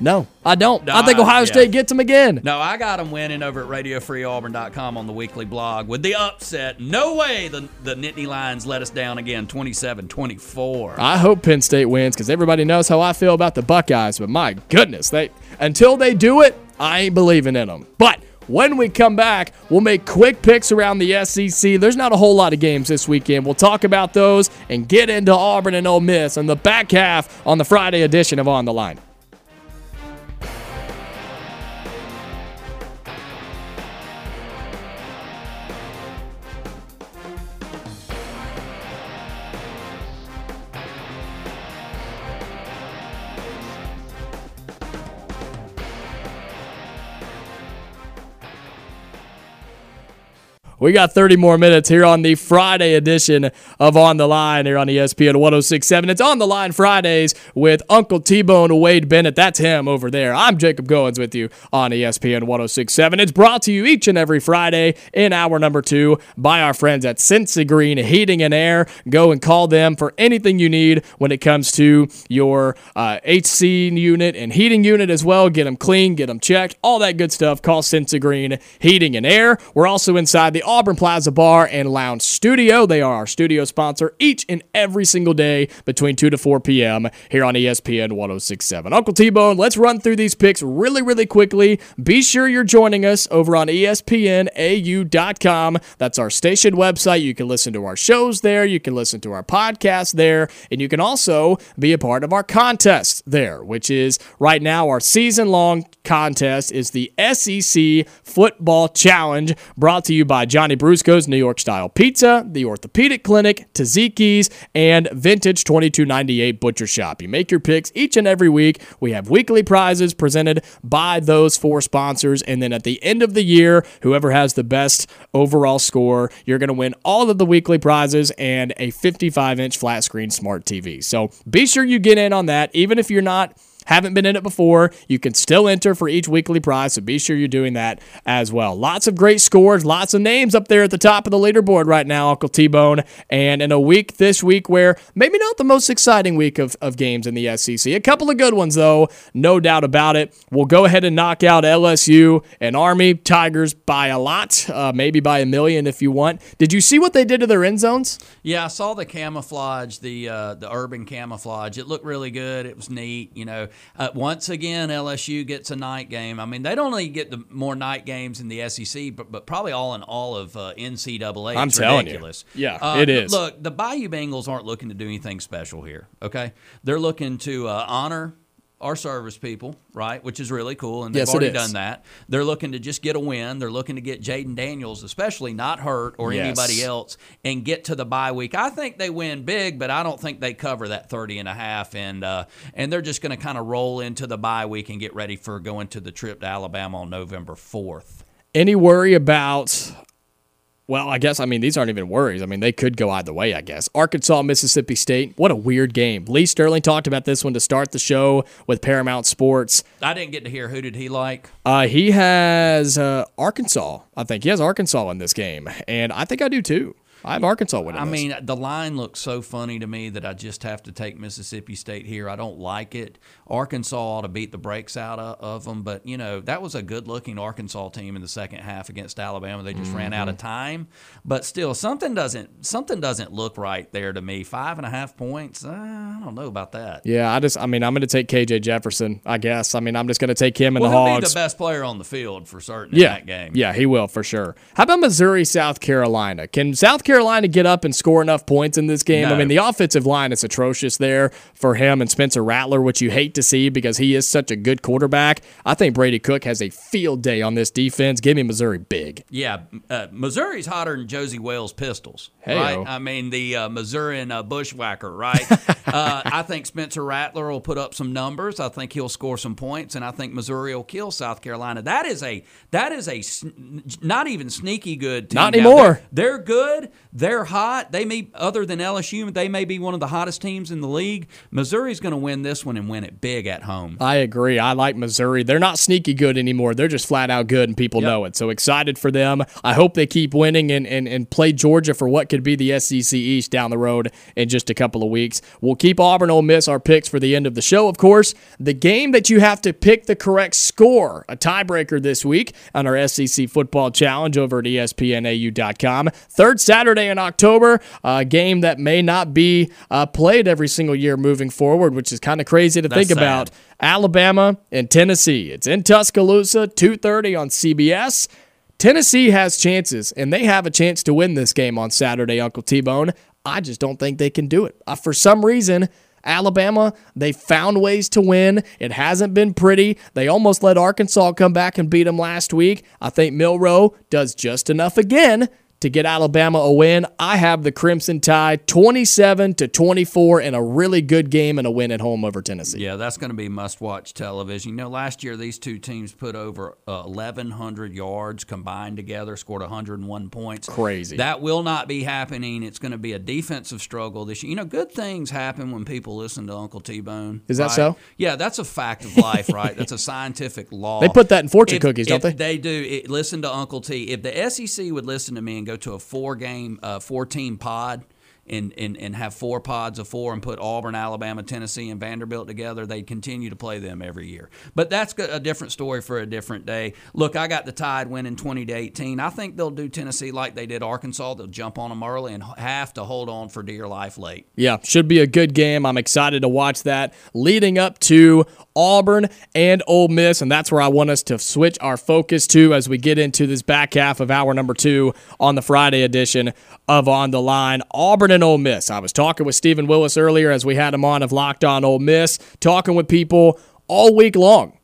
No, I don't. No, I think I- Ohio yeah. State gets them again. No, I got them winning over at RadioFreeAuburn.com on the weekly blog with the upset. No way the, the Nittany Lions let us down again, 27-24. I hope Penn State wins because everybody knows how I feel about the Buckeyes. But my goodness, they until they do it, I ain't believing in them. But when we come back, we'll make quick picks around the SEC. There's not a whole lot of games this weekend. We'll talk about those and get into Auburn and Ole Miss on the back half on the Friday edition of On the Line. We got 30 more minutes here on the Friday edition of On the Line here on ESPN 1067. It's On the Line Fridays with Uncle T Bone Wade Bennett. That's him over there. I'm Jacob Goins with you on ESPN 1067. It's brought to you each and every Friday in hour number two by our friends at Sensigreen Heating and Air. Go and call them for anything you need when it comes to your uh, HC unit and heating unit as well. Get them clean, get them checked, all that good stuff. Call Sensigreen Heating and Air. We're also inside the Auburn Plaza Bar and Lounge Studio. They are our studio sponsor each and every single day between 2 to 4 p.m. here on ESPN 1067. Uncle T Bone, let's run through these picks really, really quickly. Be sure you're joining us over on ESPNAU.com. That's our station website. You can listen to our shows there, you can listen to our podcast there, and you can also be a part of our contest there, which is right now our season long contest is the SEC Football Challenge brought to you by Johnny Brusco's New York Style Pizza, the Orthopedic Clinic, Taziki's, and Vintage 2298 Butcher Shop. You make your picks each and every week. We have weekly prizes presented by those four sponsors, and then at the end of the year, whoever has the best overall score, you're going to win all of the weekly prizes and a 55 inch flat screen smart TV. So be sure you get in on that, even if you're not haven't been in it before, you can still enter for each weekly prize, so be sure you're doing that as well. Lots of great scores, lots of names up there at the top of the leaderboard right now, Uncle T Bone. And in a week this week where maybe not the most exciting week of, of games in the SEC, a couple of good ones though, no doubt about it. We'll go ahead and knock out LSU and Army Tigers by a lot, uh, maybe by a million if you want. Did you see what they did to their end zones? Yeah, I saw the camouflage, the uh, the urban camouflage. It looked really good. It was neat. You know, uh, once again, LSU gets a night game. I mean, they don't only get the more night games in the SEC, but, but probably all in all of uh, NCAA. I'm It's telling you. ridiculous. Yeah, Uh, it is. Look, the Bayou Bengals aren't looking to do anything special here. Okay, they're looking to uh, honor our service people, right? Which is really cool, and they've Yes, already done that. They're looking to just get a win. They're looking to get Jayden Daniels, especially not hurt or Yes. anybody else, and get to the bye week. I think they win big, but I don't think they cover that 30 and a half, and uh, and they're just going to kind of roll into the bye week and get ready for going to the trip to Alabama on November 4th. Any worry about? Well, I guess I mean these aren't even worries. I mean they could go either way. I guess Arkansas, Mississippi State. What a weird game. Lee Sterling talked about this one to start the show with Paramount Sports. I didn't get to hear who did he like. Uh, he has uh, Arkansas. I think he has Arkansas in this game, and I think I do too. I have Arkansas winning. I this. mean, the line looks so funny to me that I just have to take Mississippi State here. I don't like it. Arkansas ought to beat the brakes out of, of them, but you know that was a good-looking Arkansas team in the second half against Alabama. They just ran out of Mhm. time, but still, something doesn't something doesn't look right there to me. Five and a half points. Uh, I don't know about that. yeah, I just I mean I'm going to take KJ Jefferson. I guess. I mean I'm just going to take him and well, the he'll Hogs. be the best player on the field for certain in Yeah, that game. yeah, he will for sure. How about Missouri, South Carolina? Can South Carolina get up and score enough points in this game? I mean, the offensive line is atrocious there for him and Spencer Rattler, which you hate to see because he is such a good quarterback. I think Brady Cook has a field day on this defense. Give me Missouri big. Yeah, uh, Missouri's hotter than Josey Wales pistols, Hey-o. right? I mean, the uh, Missourian uh, bushwhacker, right? [LAUGHS] uh, I think Spencer Rattler will put up some numbers. I think he'll score some points, and I think Missouri will kill South Carolina. That is a that is a not even sneaky good team. Not anymore. They're, they're good. They're hot. They may other than LSU, they may be one of the hottest teams in the league. Missouri's going to win this one and win it big at home. I agree. I like Missouri. They're not sneaky good anymore. They're just flat out good, and people Yep. know it. So excited for them. I hope they keep winning and, and, and play Georgia for what could be the SEC East down the road in just a couple of weeks. We'll keep Auburn Ole Miss our picks for the end of the show, of course. The game that you have to pick the correct score, a tiebreaker this week on our SEC Football Challenge over at ESPNAU.com. Third Saturday in October, a game that may not be uh, played every single year moving forward, which is kind of crazy to That's think sad. about. Alabama and Tennessee. It's in Tuscaloosa, 2:30 on CBS. Tennessee has chances, and they have a chance to win this game on Saturday, Uncle T-Bone. I just don't think they can do it. Uh, for some reason, Alabama, they found ways to win. It hasn't been pretty. They almost let Arkansas come back and beat them last week. I think Milroe does just enough again to get Alabama a win. I have the Crimson Tide 27 to 24 in a really good game and a win at home over Tennessee. Yeah, that's going to be must-watch television. You know, last year these two teams put over uh, 1,100 yards combined together, scored 101 points. Crazy. That will not be happening. It's going to be a defensive struggle this year. You know, good things happen when people listen to Uncle T-Bone. Is that right? so? Yeah, that's a fact of life, right? That's a scientific [LAUGHS] law. They put that in fortune If- cookies, don't they? They do. It, listen to Uncle T. If the SEC would listen to me and go to a four-game, uh, four-team pod and, and, and have four pods of four and put Auburn, Alabama, Tennessee, and Vanderbilt together, they'd continue to play them every year. But that's a different story for a different day. Look, I got the Tide winning 20 to 18. I think they'll do Tennessee like they did Arkansas. They'll jump on them early and have to hold on for dear life late. Yeah, should be a good game. I'm excited to watch that leading up to Auburn and Ole Miss, and that's where I want us to switch our focus to as we get into this back half of hour number two on the Friday edition of On the Line. Auburn and Ole Miss. I was talking with Steven Willis earlier as we had him on of Locked On Ole Miss, talking with people all week long.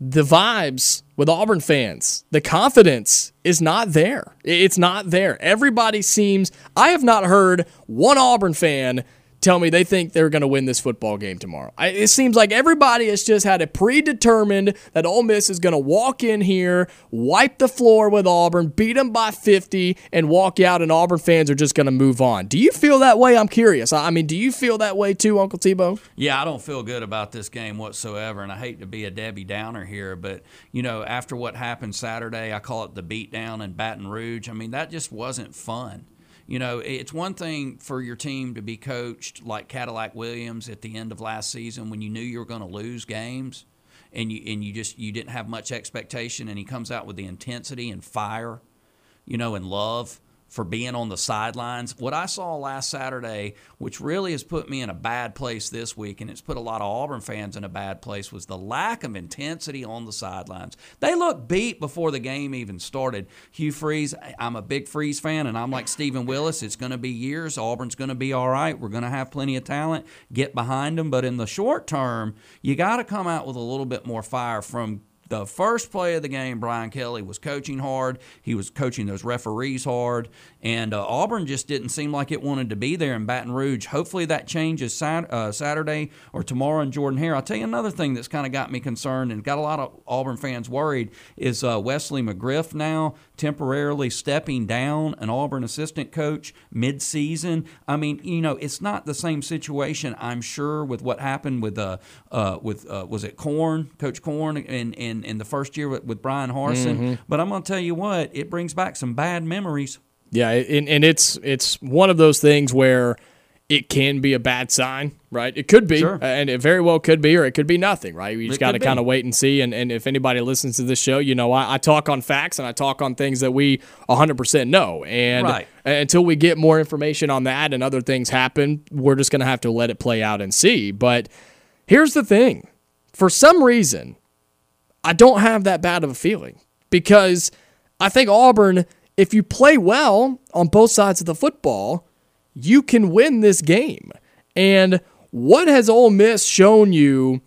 The vibes with Auburn fans, the confidence is not there. It's not there. Everybody seems, I have not heard one Auburn fan tell me they think they're going to win this football game tomorrow. I, it seems like everybody has just had it predetermined that Ole Miss is going to walk in here, wipe the floor with Auburn, beat them by 50, and walk out, and Auburn fans are just going to move on. Do you feel that way? I'm curious. I mean, do you feel that way too, Uncle T-Bone? Yeah, I don't feel good about this game whatsoever, and I hate to be a Debbie Downer here, but, you know, after what happened Saturday, I call it the beatdown in Baton Rouge. I mean, that just wasn't fun you know, it's one thing for your team to be coached like Cadillac Williams at the end of last season when you knew you were going to lose games and you and you just you didn't have much expectation and he comes out with the intensity and fire, you know, and love for being on the sidelines. What I saw last Saturday, which really has put me in a bad place this week, and it's put a lot of Auburn fans in a bad place, was the lack of intensity on the sidelines. They looked beat before the game even started. Hugh Freeze, I'm a big Freeze fan, and I'm like Steven Willis. It's going to be years. Auburn's going to be all right. We're going to have plenty of talent. Get behind them. But in the short term, you got to come out with a little bit more fire from the first play of the game, Brian Kelly was coaching hard. He was coaching those referees hard. And uh, Auburn just didn't seem like it wanted to be there in Baton Rouge. Hopefully that changes sat- uh, Saturday or tomorrow in Jordan Hare. I'll tell you another thing that's kind of got me concerned and got a lot of Auburn fans worried is uh, Wesley McGriff now temporarily stepping down, an Auburn assistant coach midseason. I mean, you know, it's not the same situation, I'm sure, with what happened with uh, uh with uh, was it Korn, Coach Korn, in, in in the first year with, with Bryan Harsin. Mm-hmm. But I'm going to tell you what, it brings back some bad memories. Yeah, and, and it's it's one of those things where it can be a bad sign, right? It could be, sure. Uh, and it very well could be, or it could be nothing, right? You just got to kind of wait and see. And, and if anybody listens to this show, you know, I, I, talk on facts and I talk on things that we 100% know. And right. until we get more information on that and other things happen, we're just going to have to let it play out and see. But here's the thing for some reason, I don't have that bad of a feeling because I think Auburn, if you play well on both sides of the football, you can win this game. And what has Ole Miss shown you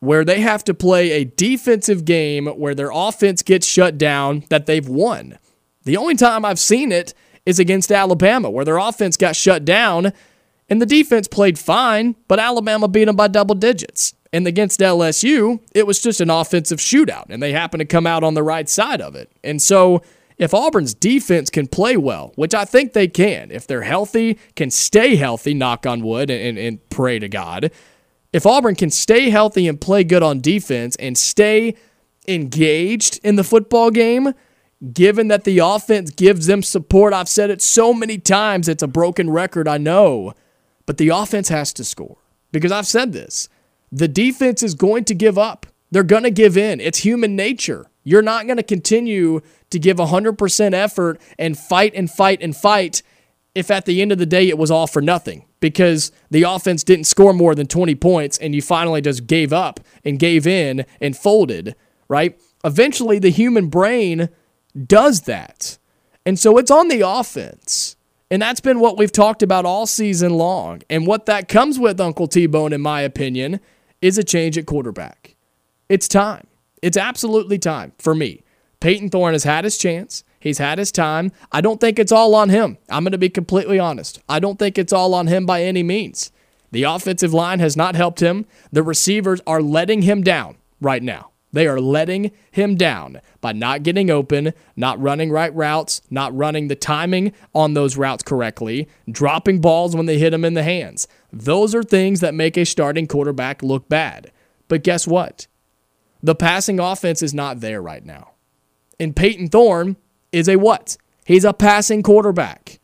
where they have to play a defensive game where their offense gets shut down that they've won? The only time I've seen it is against Alabama, where their offense got shut down and the defense played fine, but Alabama beat them by double digits. And against LSU, it was just an offensive shootout, and they happened to come out on the right side of it. And so, if Auburn's defense can play well, which I think they can, if they're healthy, can stay healthy, knock on wood, and, and, and pray to God, if Auburn can stay healthy and play good on defense and stay engaged in the football game, given that the offense gives them support, I've said it so many times, it's a broken record, I know, but the offense has to score. Because I've said this the defense is going to give up. They're going to give in. It's human nature. You're not going to continue to give 100% effort and fight and fight and fight if at the end of the day it was all for nothing because the offense didn't score more than 20 points and you finally just gave up and gave in and folded, right? Eventually, the human brain does that. And so it's on the offense. And that's been what we've talked about all season long. And what that comes with, Uncle T Bone, in my opinion, is a change at quarterback. It's time. It's absolutely time for me. Payton Thorne has had his chance. He's had his time. I don't think it's all on him. I'm going to be completely honest. I don't think it's all on him by any means. The offensive line has not helped him. The receivers are letting him down right now. They are letting him down by not getting open, not running right routes, not running the timing on those routes correctly, dropping balls when they hit him in the hands. Those are things that make a starting quarterback look bad. But guess what? The passing offense is not there right now. And Payton Thorne is a what? He's a passing quarterback.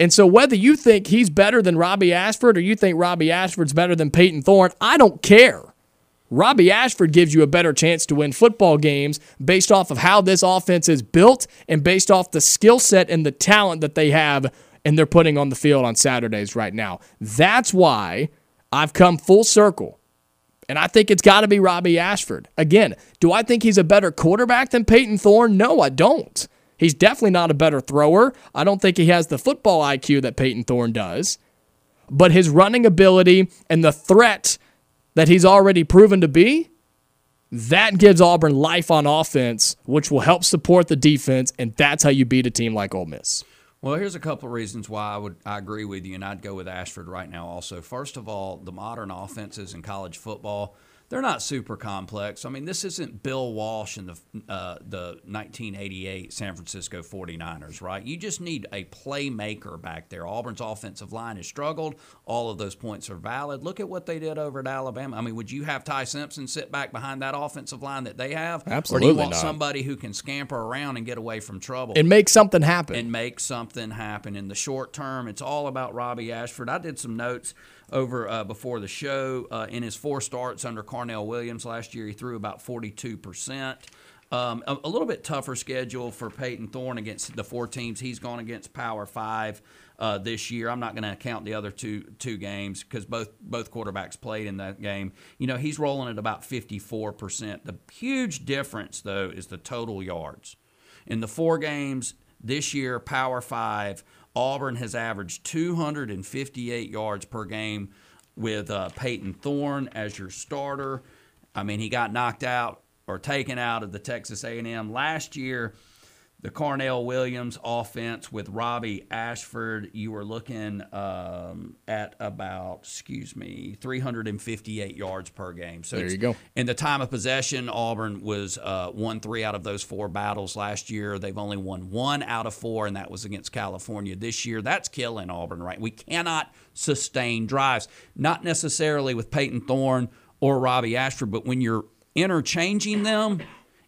And so whether you think he's better than Robby Ashford or you think Robby Ashford's better than Payton Thorne, I don't care. Robby Ashford gives you a better chance to win football games based off of how this offense is built and based off the skill set and the talent that they have and they're putting on the field on Saturdays right now. That's why I've come full circle. And I think it's got to be Robby Ashford. Again, do I think he's a better quarterback than Payton Thorne? No, I don't. He's definitely not a better thrower. I don't think he has the football IQ that Payton Thorne does. But his running ability and the threat that he's already proven to be, that gives Auburn life on offense, which will help support the defense, and that's how you beat a team like Ole Miss. Well, here's a couple of reasons why I would I agree with you, and I'd go with Ashford right now. Also, first of all, the modern offenses in college football they're not super complex. I mean, this isn't Bill Walsh and the uh, the 1988 San Francisco 49ers, right? You just need a playmaker back there. Auburn's offensive line has struggled. All of those points are valid. Look at what they did over at Alabama. I mean, would you have Ty Simpson sit back behind that offensive line that they have? Absolutely Or do you want not. somebody who can scamper around and get away from trouble? And make something happen. and make something happen in the short term. It's all about Robby Ashford. I did some notes over uh, before the show. Uh, in his four starts under Carnell Williams last year, he threw about 42%. Um, a, a little bit tougher schedule for Payton Thorne against the four teams he's gone against Power Five uh, this year. I'm not going to count the other two two games because both both quarterbacks played in that game. You know he's rolling at about 54 percent. The huge difference though is the total yards. In the four games this year, Power Five, Auburn has averaged 258 yards per game with uh, Payton Thorne as your starter. I mean, he got knocked out or taken out of the Texas A&M last year. The Carnell Williams offense with Robby Ashford, you were looking um, at about, excuse me, 358 yards per game. So There you go. in the time of possession, Auburn was uh, won three out of those four battles last year. They've only won one out of four, and that was against California this year. That's killing Auburn, right? We cannot sustain drives, not necessarily with Payton Thorne or Robbie Ashford, but when you're interchanging them,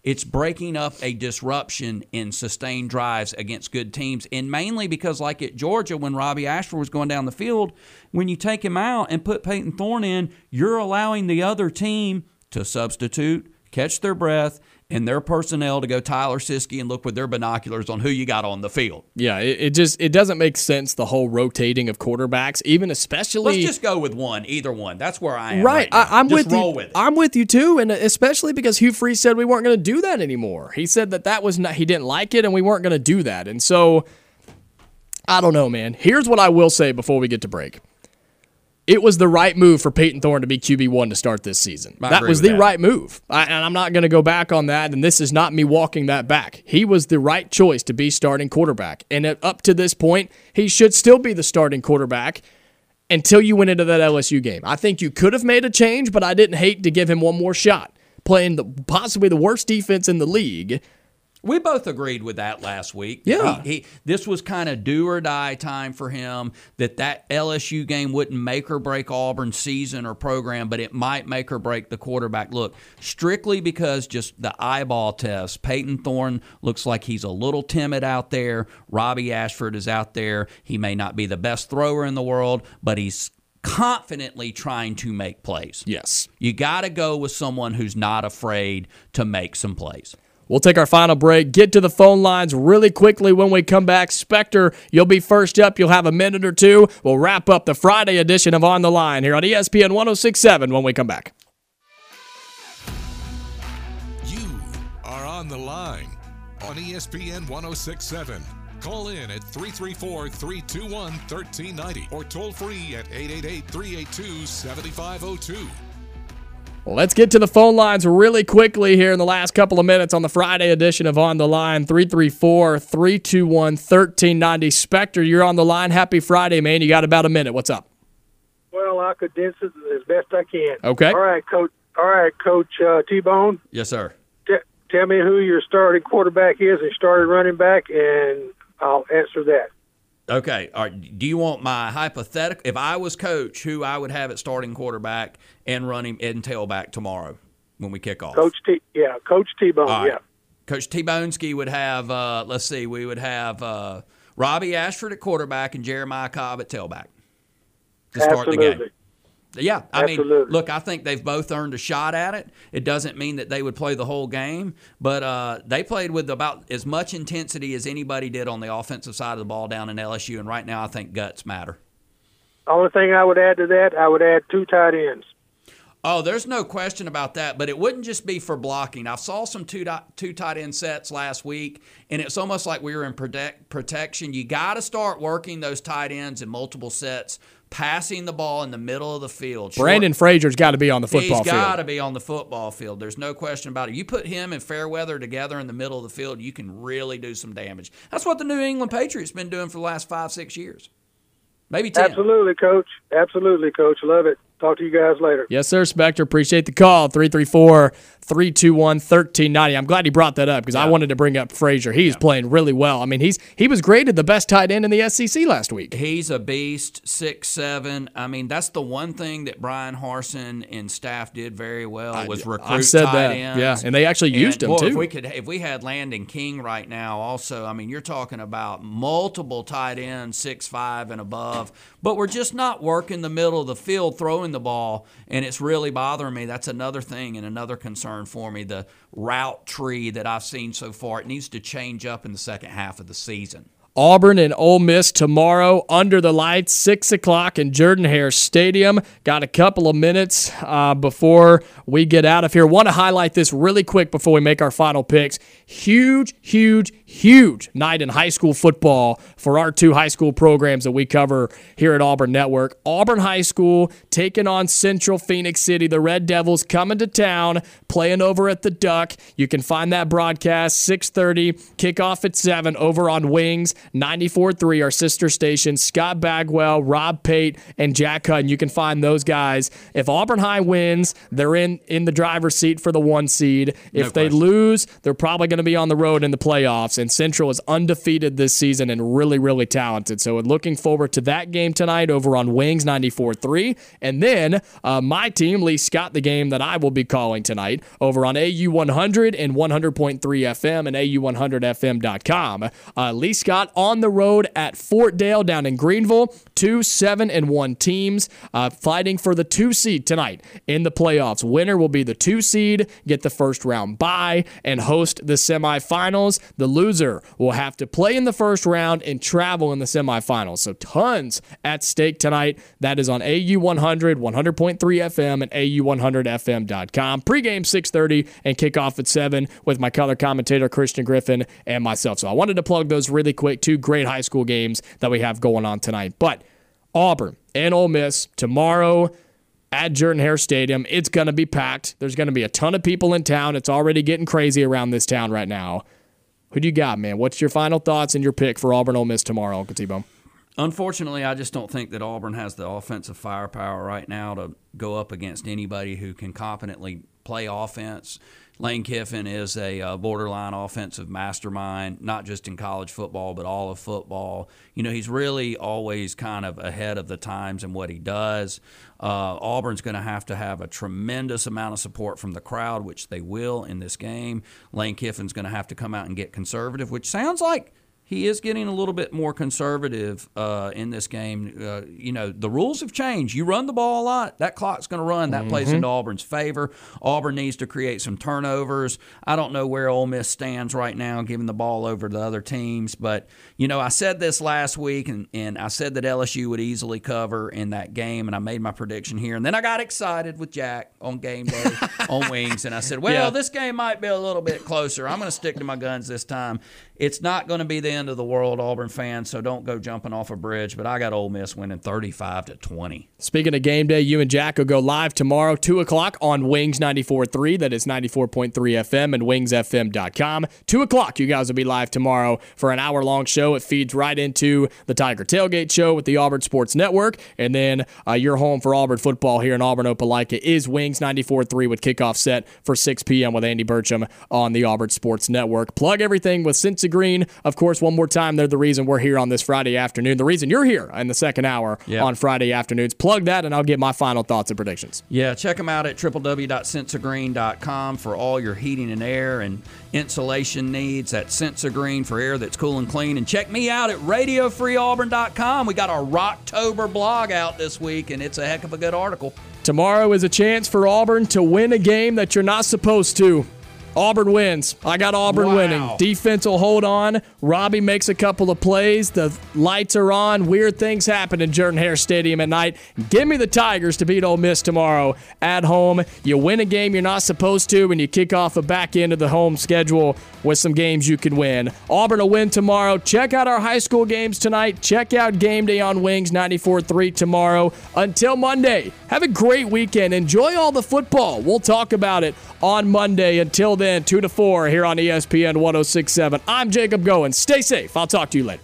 it's breaking up a disruption in sustained drives against good teams. And mainly because, like at Georgia, when Robby Ashford was going down the field, when you take him out and put Payton Thorne in, you're allowing the other team to substitute, catch their breath, and their personnel to go Tyler Siskey and look with their binoculars on who you got on the field. Yeah, it, it just it doesn't make sense the whole rotating of quarterbacks, even especially Let's just go with one, either one. That's where I am. Right, Right. I, I'm Just with roll you. with it. I'm with you too, and especially because Hugh Freeze said we weren't going to do that anymore. He said that that was not he didn't like it, and we weren't going to do that. And so, I don't know, man. Here's what I will say before we get to break. It was the right move for Payton Thorne to be QB one to start this season. I that was the that. right move, I, and I'm not going to go back on that. And this is not me walking that back. He was the right choice to be starting quarterback, and up to this point, he should still be the starting quarterback until you went into that LSU game. I think you could have made a change, but I didn't hate to give him one more shot. Playing the possibly the worst defense in the league. We both agreed with that last week. Yeah. He, he, this was kind of do or die time for him. That that LSU game wouldn't make or break Auburn's season or program, but it might make or break the quarterback. Look, strictly because just the eyeball test. Payton Thorne looks like he's a little timid out there. Robby Ashford is out there. He may not be the best thrower in the world, but he's confidently trying to make plays. Yes. You got to go with someone who's not afraid to make some plays. We'll take our final break, get to the phone lines really quickly when we come back. Spectre, you'll be first up. You'll have a minute or two. We'll wrap up the Friday edition of On the Line here on ESPN 1067 when we come back. You are on the line on ESPN 1067. Call in at 334 321 1390 or toll free at 888 382 7502. Well, let's get to the phone lines really quickly here in the last couple of minutes on the Friday edition of On the Line 334 321 1390. Spectre, you're on the line. Happy Friday, man. You got about a minute. What's up? Well, I'll condense it as best I can. Okay. All right, coach. All right, Coach uh, T Bone. Yes, sir. T- tell me who your starting quarterback is and starting running back, and I'll answer that. Okay. All right. Do you want my hypothetical? If I was coach, who I would have at starting quarterback and running and tailback tomorrow when we kick off? Coach T. Yeah, Coach T Bone. Right. Yeah. Coach T Boneski would have. Uh, let's see. We would have. Uh, Robby Ashford at quarterback and Jeremiah Cobb at tailback to start the game. Yeah, I mean, look, I think they've both earned a shot at it. It doesn't mean that they would play the whole game, but uh, they played with about as much intensity as anybody did on the offensive side of the ball down in LSU. And right now, I think guts matter. Only thing I would add to that, I would add two tight ends. Oh, there's no question about that. But it wouldn't just be for blocking. I saw some two two tight end sets last week, and it's almost like we were in protect, protection. You got to start working those tight ends in multiple sets, passing the ball in the middle of the field. Short- Brandon Frazier's got to be on the football field. He's got to be on the football field. There's no question about it. You put him and Fairweather together in the middle of the field, you can really do some damage. That's what the New England Patriots been doing for the last five, six years, maybe ten. Absolutely, Coach. Absolutely, Coach. Love it. Talk to you guys later. Yes, sir, Spectre. Appreciate the call. 334 321 1390. I'm glad he brought that up because I wanted to bring up Frazier. He's playing really well. I mean, he's he was graded the best tight end in the SEC last week. He's a beast, six seven. I mean, that's the one thing that Bryan Harsin and staff did very well was recruit I've said tight that. ends. Yeah, and they actually used him, boy, too. If we could, if we had Landen King right now, also, I mean, you're talking about multiple tight ends, six five and above. But we're just not working the middle of the field, throwing the ball, and it's really bothering me. That's another thing and another concern for me. The route tree that I've seen so far, it needs to change up in the second half of the season. Auburn and Ole Miss tomorrow under the lights, 6 o'clock in Jordan Hare Stadium. Got a couple of minutes uh, before we get out of here. Want to highlight this really quick before we make our final picks. Huge, huge, huge night in high school football for our two high school programs that we cover here at Auburn Network. Auburn High School taking on Central Phoenix City. The Red Devils coming to town, playing over at the Duck. You can find that broadcast 6:30, kickoff at 7 over on Wings 94.3, our sister station. Scott Bagwell, Rob Pate, and Jack Hutton. You can find those guys. If Auburn High wins, they're in in the driver's seat for the one seed. If they lose, they're probably going to be on the road in the playoffs. And Central is undefeated this season and really, really talented. So looking forward to that game tonight over on Wings 94-3. And then uh, my team, Lee Scott, the game that I will be calling tonight over on AU 100 and 100.3 FM and AU100FM.com. Uh, Lee Scott on the road at Fort Dale down in Greenville. Two, seven, and one teams uh, fighting for the two seed tonight in the playoffs. Winner will be the two seed, get the first round bye, and host the semifinals. The loser will have to play in the first round and travel in the semifinals. So tons at stake tonight. That is on AU 100, 100.3 FM, and AU100FM.com. Pregame 6:30 and kickoff at 7 with my color commentator Christian Griffin and myself. So I wanted to plug those really quick. Two great high school games that we have going on tonight. But Auburn and Ole Miss tomorrow at Jordan Hare Stadium. It's going to be packed. There's going to be a ton of people in town. It's already getting crazy around this town right now. Who do you got, man? What's your final thoughts and your pick for Auburn Ole Miss tomorrow, Uncle T-Bone? Unfortunately, I just don't think that Auburn has the offensive firepower right now to go up against anybody who can competently play offense. Lane Kiffin is a uh, borderline offensive mastermind, not just in college football, but all of football. You know, he's really always kind of ahead of the times in what he does. Uh, Auburn's going to have to have a tremendous amount of support from the crowd, which they will in this game. Lane Kiffin's going to have to come out and get conservative, which sounds like he is getting a little bit more conservative uh, in this game. Uh, you know, the rules have changed. You run the ball a lot, that clock's going to run. That plays Mm-hmm. into Auburn's favor. Auburn needs to create some turnovers. I don't know where Ole Miss stands right now, giving the ball over to other teams. But, you know, I said this last week, and, and I said that LSU would easily cover in that game, and I made my prediction here. And then I got excited with Jack on game day [LAUGHS] on Wings, and I said, well, Yeah. this game might be a little bit closer. I'm going to stick to my guns this time. It's not going to be the end of the world, Auburn fans, so don't go jumping off a bridge. But I got Ole Miss winning 35 to 20. Speaking of game day, you and Jack will go live tomorrow, 2 o'clock on Wings 94.3. That is 94.3 FM and wingsfm.com. 2 o'clock, you guys will be live tomorrow for an hour long show. It feeds right into the Tiger Tailgate Show with the Auburn Sports Network. And then uh, your home for Auburn football here in Auburn, Opelika is Wings 94.3 with kickoff set for 6 p.m. with Andy Burcham on the Auburn Sports Network. Plug everything with Sensigreen. Of course, one one more time, they're the reason we're here on this Friday afternoon. The reason you're here in the second hour Yep. on Friday afternoons. Plug that, and I'll get my final thoughts and predictions. Yeah, check them out at www.sensigreen.com for all your heating and air and insulation needs. That's Sensigreen for air that's cool and clean. And check me out at radiofreeauburn.com. We got our Rocktober blog out this week, and it's a heck of a good article. Tomorrow is a chance for Auburn to win a game that you're not supposed to. Auburn wins. I got Auburn Wow. winning. Defense will hold on. Robby makes a couple of plays. The lights are on. Weird things happen in Jordan Hare Stadium at night. Give me the Tigers to beat Ole Miss tomorrow at home. You win a game you're not supposed to, and you kick off a back end of the home schedule with some games you can win. Auburn will win tomorrow. Check out our high school games tonight. Check out Game Day on Wings 94.3 tomorrow. Until Monday, have a great weekend. Enjoy all the football. We'll talk about it on Monday. Until then, 2 to 4 here on ESPN 1067. I'm Jacob Goins. Stay safe. I'll talk to you later.